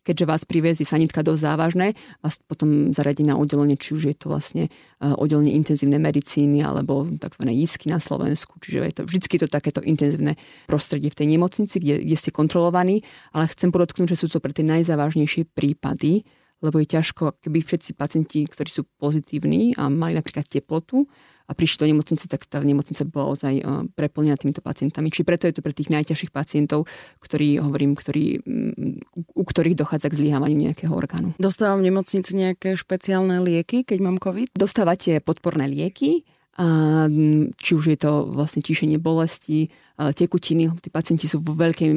keďže vás priviezí sanitka dosť závažné, vás potom zaradí na oddelenie, či už je to vlastne e, oddelenie intenzívnej medicíny alebo tzv. ISKY na Slovensku. Čiže je to vždy to takéto intenzívne prostredie v tej nemocnici, kde, kde ste kontrolovaní, ale chcem podotknúť, že sú to pre tie najzávažnejšie prípady lebo je ťažko, keby všetci pacienti, ktorí sú pozitívni a mali napríklad teplotu a prišli do nemocnice, tak tá nemocnica bola ozaj e, preplnená týmito pacientami. Čiže preto je to pre tých najťažších pacientov, ktorí, hovorím, ktorí, u ktorých dochádza k zlyhávaniu nejakého orgánu. Dostávam v nemocnici nejaké špeciálne lieky, keď mám COVID? Dostávate podporné lieky, či už je to vlastne tíšenie bolesti, tekutiny. Tí pacienti sú vo veľkej,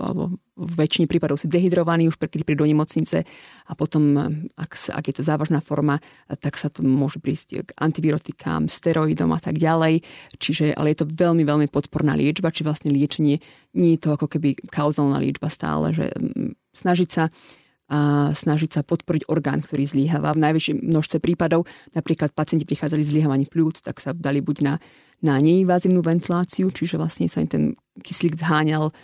alebo v väčšine prípadov sú dehydrovaní už keď prídu do nemocnice a potom, ak, ak je to závažná forma, tak sa to môže prísť k antivirotikám, steroidom a tak ďalej. Čiže, ale je to veľmi, veľmi podporná liečba, či vlastne liečenie nie je to ako keby kauzálna liečba stále, že snažiť sa a snažiť sa podporiť orgán, ktorý zlyháva. V najväčšom množstve prípadov, napríklad pacienti prichádzali z zlyhávaním tak sa dali buď na, na neinvazívnu ventiláciu, čiže vlastne sa im ten kyslík vháňal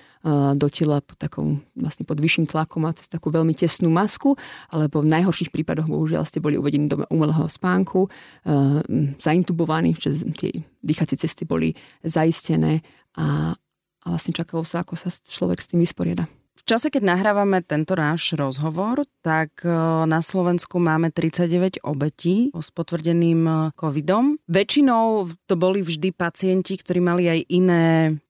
do tela pod, takou, vlastne pod vyšším tlakom a cez takú veľmi tesnú masku, alebo v najhorších prípadoch bohužiaľ ste boli uvedení do umelého spánku, zaintubovaní, že tie dýchacie cesty boli zaistené a, a vlastne čakalo sa, ako sa človek s tým vysporiada čase, keď nahrávame tento náš rozhovor, tak e, na Slovensku máme 39 obetí s potvrdeným e, covidom. Väčšinou to boli vždy pacienti, ktorí mali aj iné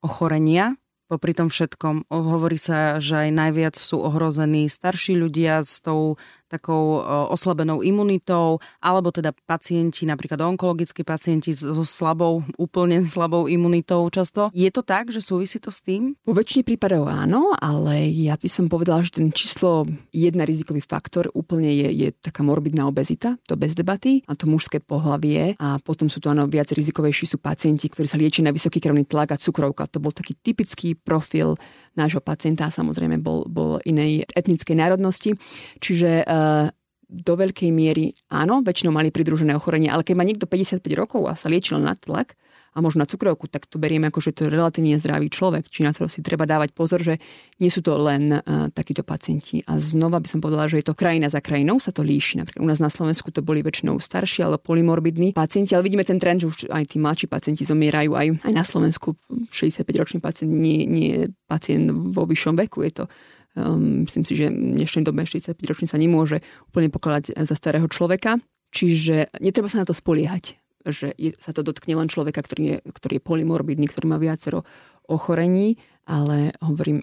ochorenia, popri tom všetkom. Hovorí sa, že aj najviac sú ohrození starší ľudia s tou takou oslabenou imunitou, alebo teda pacienti, napríklad onkologickí pacienti so slabou, úplne slabou imunitou často. Je to tak, že súvisí to s tým? Vo väčšine prípadov áno, ale ja by som povedala, že ten číslo jedna rizikový faktor úplne je, je taká morbidná obezita, to bez debaty, a to mužské pohlavie a potom sú to áno viac rizikovejší sú pacienti, ktorí sa liečia na vysoký krvný tlak a cukrovka. To bol taký typický profil nášho pacienta samozrejme bol, bol inej etnickej národnosti. Čiže uh, do veľkej miery áno, väčšinou mali pridružené ochorenie, ale keď má niekto 55 rokov a sa liečil na tlak, a možno na cukrovku, tak to berieme ako, že to je relatívne zdravý človek. Či na to si treba dávať pozor, že nie sú to len uh, takíto pacienti. A znova by som povedala, že je to krajina za krajinou, sa to líši. Napríklad u nás na Slovensku to boli väčšinou starší, ale polymorbidní pacienti, ale vidíme ten trend, že už aj tí mladší pacienti zomierajú aj, aj na Slovensku. 65-ročný pacient nie, nie je pacient vo vyššom veku, je to Um, myslím si, že v dnešnej dobe 65 ročný sa nemôže úplne pokladať za starého človeka. Čiže netreba sa na to spoliehať že je, sa to dotkne len človeka, ktorý je, ktorý je polymorbidný, ktorý má viacero ochorení, ale hovorím,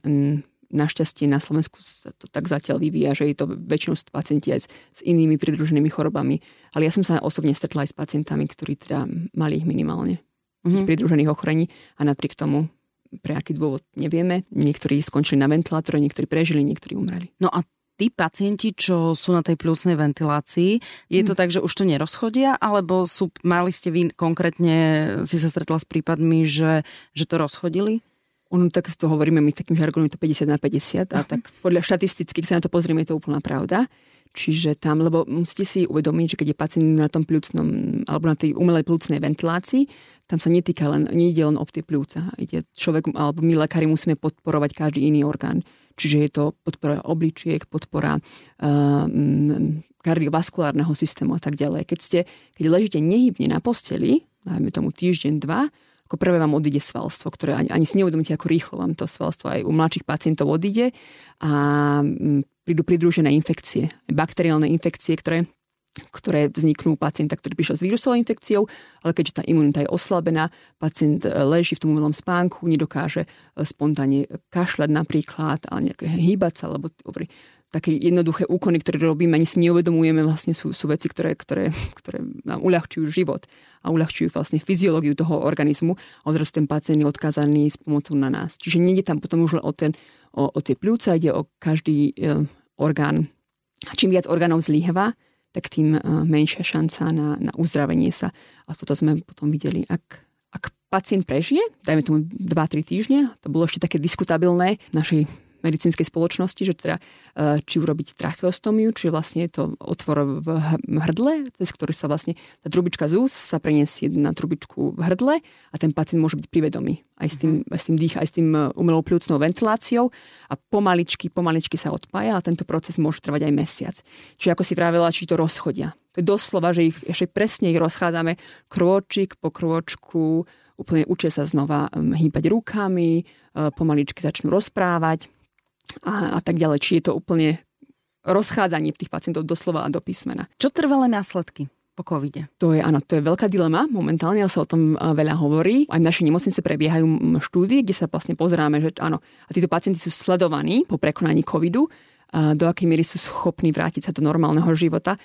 našťastie na Slovensku sa to tak zatiaľ vyvíja, že je to väčšinou sú pacienti aj s, s inými pridruženými chorobami. Ale ja som sa osobne stretla aj s pacientami, ktorí teda mali ich minimálne mm-hmm. pridružených ochorení a napriek tomu pre aký dôvod nevieme. Niektorí skončili na ventilátore, niektorí prežili, niektorí umreli. No a tí pacienti, čo sú na tej plusnej ventilácii, je to hm. tak, že už to nerozchodia, alebo sú, mali ste vy konkrétne, si sa stretla s prípadmi, že, že to rozchodili? Ono tak to hovoríme my takým žargonom, je to 50 na 50 a tak podľa štatistických sa na to pozrieme, je to úplná pravda. Čiže tam, lebo musíte si uvedomiť, že keď je pacient na tom plúcnom, alebo na tej umelej plúcnej ventilácii, tam sa netýka len, nie ide len o tie plúca. Ide človek, alebo my lekári musíme podporovať každý iný orgán. Čiže je to podpora obličiek, podpora uh, kardiovaskulárneho systému a tak ďalej. Keď, ste, keď ležíte nehybne na posteli, dajme tomu týždeň, dva, ako prvé vám odíde svalstvo, ktoré ani, ani si neuvedomíte, ako rýchlo vám to svalstvo aj u mladších pacientov odíde a prídu pridružené infekcie, bakteriálne infekcie, ktoré ktoré vzniknú u pacienta, ktorý prišiel s vírusovou infekciou, ale keďže tá imunita je oslabená, pacient e, leží v tom umelom spánku, nedokáže e, spontánne kašľať napríklad, ale nejaké hýbať sa, lebo dobrý, také jednoduché úkony, ktoré robíme, ani si neuvedomujeme, vlastne sú, sú veci, ktoré, ktoré, ktoré nám uľahčujú život a uľahčujú vlastne fyziológiu toho organizmu a odrazu ten pacient je odkázaný s pomocou na nás. Čiže nie tam potom už len o, ten, o, o tie pľúca, ide o každý e, orgán. Čím viac orgánov zlyháva, tak tým eh, menšia šanca na, na uzdravenie sa. A toto sme potom videli, ak, ak pacient prežije, dajme tomu 2-3 týždne, to bolo ešte také diskutabilné v našej medicínskej spoločnosti, že teda e, či urobiť tracheostomiu, či vlastne je to otvor v hrdle, cez ktorý sa vlastne tá trubička z úst sa preniesie na trubičku v hrdle a ten pacient môže byť privedomý aj s tým, aj s tým dých, aj s tým e, umelou pľúcnou ventiláciou a pomaličky, pomaličky sa odpája a tento proces môže trvať aj mesiac. Čiže ako si vravela, či to rozchodia. To je doslova, že ich ešte presne ich rozchádzame krôčik po krôčku, úplne učia sa znova hýbať rukami, e, pomaličky začnú rozprávať a, a tak ďalej. Či je to úplne rozchádzanie tých pacientov doslova a do písmena. Čo trvalé následky? po covide? To je, áno, to je veľká dilema momentálne, ale sa o tom veľa hovorí. Aj v našej nemocnice prebiehajú štúdie, kde sa vlastne pozeráme, že áno, a títo pacienti sú sledovaní po prekonaní covidu, a do akej miery sú schopní vrátiť sa do normálneho života.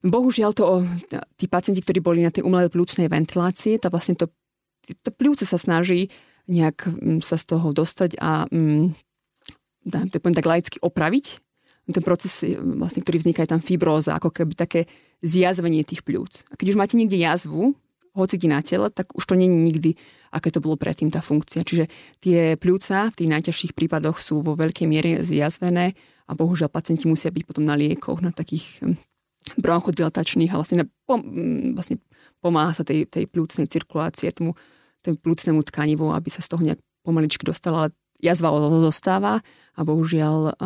Bohužiaľ to, tí pacienti, ktorí boli na tej umelej plúcnej ventilácii, tá vlastne to, to pľúce sa snaží nejak sa z toho dostať a mm, to tak laicky opraviť. Ten proces, vlastne, ktorý vzniká, je tam fibróza, ako keby také zjazvenie tých pľúc. A keď už máte niekde jazvu, hoci na tele, tak už to nie je nikdy, aké to bolo predtým tá funkcia. Čiže tie pľúca v tých najťažších prípadoch sú vo veľkej miere zjazvené a bohužiaľ pacienti musia byť potom na liekoch, na takých hm, bronchodilatačných a vlastne, pom, hm, vlastne pomáha sa tej, tej pľúcnej cirkulácie, tomu, tomu plúcnemu tkanivu, aby sa z toho nejak pomaličky dostala, ale jazva zostáva a bohužiaľ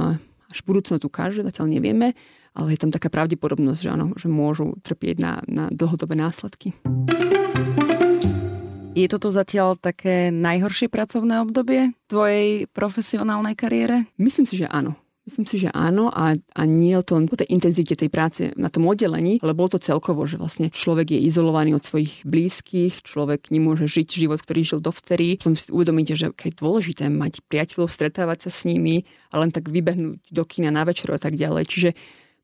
až budúcnosť ukáže, zatiaľ nevieme, ale je tam taká pravdepodobnosť, že, áno, že môžu trpieť na, na dlhodobé následky. Je toto zatiaľ také najhoršie pracovné obdobie tvojej profesionálnej kariére? Myslím si, že áno. Myslím si, že áno a, a nie to len po tej intenzite tej práce na tom oddelení, ale bolo to celkovo, že vlastne človek je izolovaný od svojich blízkych, človek nemôže žiť život, ktorý žil dovtedy. Potom si uvedomíte, že je dôležité mať priateľov, stretávať sa s nimi a len tak vybehnúť do kina na večer a tak ďalej. Čiže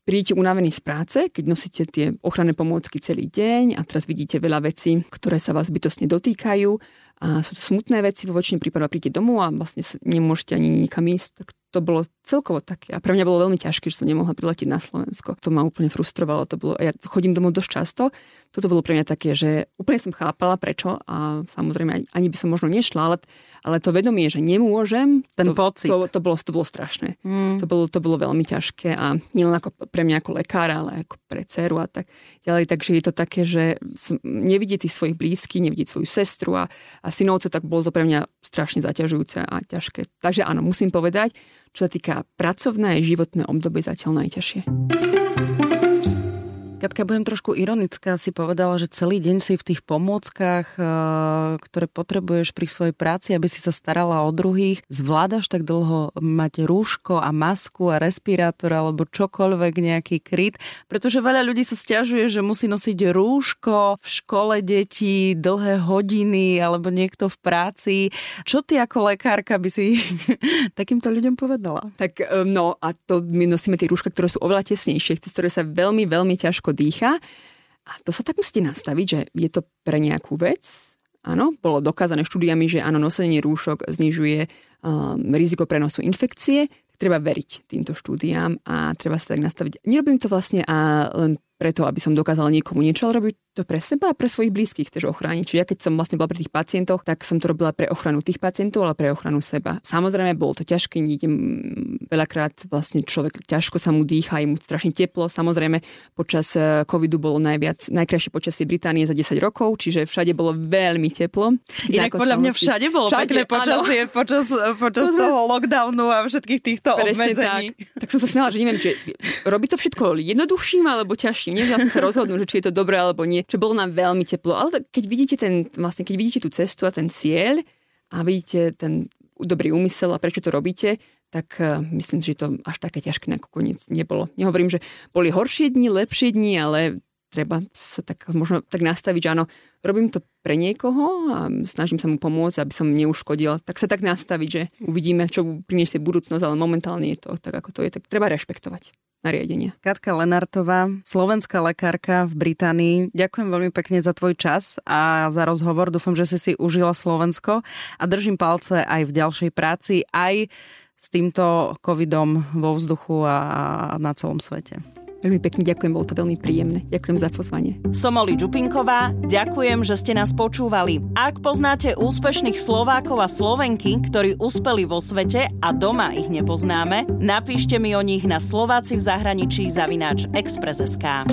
prídete unavený z práce, keď nosíte tie ochranné pomôcky celý deň a teraz vidíte veľa vecí, ktoré sa vás bytostne dotýkajú a sú to smutné veci, vo väčšine prípadov prídete domov a vlastne nemôžete ani nikam ísť, tak to bolo celkovo také. A pre mňa bolo veľmi ťažké, že som nemohla priletiť na Slovensko. To ma úplne frustrovalo. To bolo, ja chodím domov dosť často. Toto bolo pre mňa také, že úplne som chápala prečo a samozrejme ani by som možno nešla, ale, ale to vedomie, že nemôžem, ten to, pocit. To, to, bolo, to bolo strašné. Mm. To, bolo, to bolo veľmi ťažké a nielen ako pre mňa ako lekára, ale ako pre dceru a tak ďalej. Takže je to také, že nevidieť tých svojich blízkych, nevidieť svoju sestru a, a synovce, tak bolo to pre mňa strašne zaťažujúce a ťažké. Takže áno, musím povedať, čo sa týka pracovné životné obdobie zatiaľ najťažšie. Katka, budem trošku ironická, si povedala, že celý deň si v tých pomôckach, eh, ktoré potrebuješ pri svojej práci, aby si sa starala o druhých, zvládaš tak dlho mať rúško a masku a respirátor alebo čokoľvek, nejaký kryt, pretože veľa ľudí sa stiažuje, že musí nosiť rúško v škole detí dlhé hodiny alebo niekto v práci. Čo ty ako lekárka by si takýmto ľuďom povedala? Tak eh, no a to my nosíme tie rúška, ktoré sú oveľa tesnejšie, ktoré sa veľmi, veľmi ťažko dýcha. A to sa tak musíte nastaviť, že je to pre nejakú vec. Áno, bolo dokázané štúdiami, že áno, nosenie rúšok znižuje um, riziko prenosu infekcie. Treba veriť týmto štúdiám a treba sa tak nastaviť. Nerobím to vlastne a len preto, aby som dokázala niekomu niečo, ale robiť to pre seba a pre svojich blízkych tiež ochrániť. Čiže ja keď som vlastne bola pri tých pacientoch, tak som to robila pre ochranu tých pacientov, ale pre ochranu seba. Samozrejme, bolo to ťažké, idem veľakrát vlastne človek ťažko sa mu dýcha, je mu strašne teplo. Samozrejme, počas e, covidu bolo najviac, najkrajšie počasie Británie za 10 rokov, čiže všade bolo veľmi teplo. Inak podľa mňa všade bolo všade, pekné počasie áno. počas, počas to toho lockdownu a všetkých týchto Presne obmedzení. Tak. tak som sa smiala, že neviem, či robí to všetko jednoduchším alebo ťažším ďalším. Nevedela som sa rozhodnúť, že či je to dobré alebo nie. Čo bolo nám veľmi teplo. Ale keď vidíte, ten, vlastne, keď vidíte tú cestu a ten cieľ a vidíte ten dobrý úmysel a prečo to robíte, tak uh, myslím, že to až také ťažké nakoniec nebolo. Nehovorím, že boli horšie dni, lepšie dni, ale treba sa tak možno tak nastaviť, že áno, robím to pre niekoho a snažím sa mu pomôcť, aby som neuškodil. Tak sa tak nastaviť, že uvidíme, čo priniesie budúcnosť, ale momentálne je to tak, ako to je, tak treba rešpektovať nariadenia. Katka Lenartová, slovenská lekárka v Británii. Ďakujem veľmi pekne za tvoj čas a za rozhovor. Dúfam, že si si užila Slovensko a držím palce aj v ďalšej práci, aj s týmto covidom vo vzduchu a na celom svete. Veľmi pekne ďakujem, bolo to veľmi príjemné. Ďakujem za pozvanie. Som Oli Čupinková, ďakujem, že ste nás počúvali. Ak poznáte úspešných Slovákov a Slovenky, ktorí uspeli vo svete a doma ich nepoznáme, napíšte mi o nich na Slováci v zahraničí zavináč Express.sk.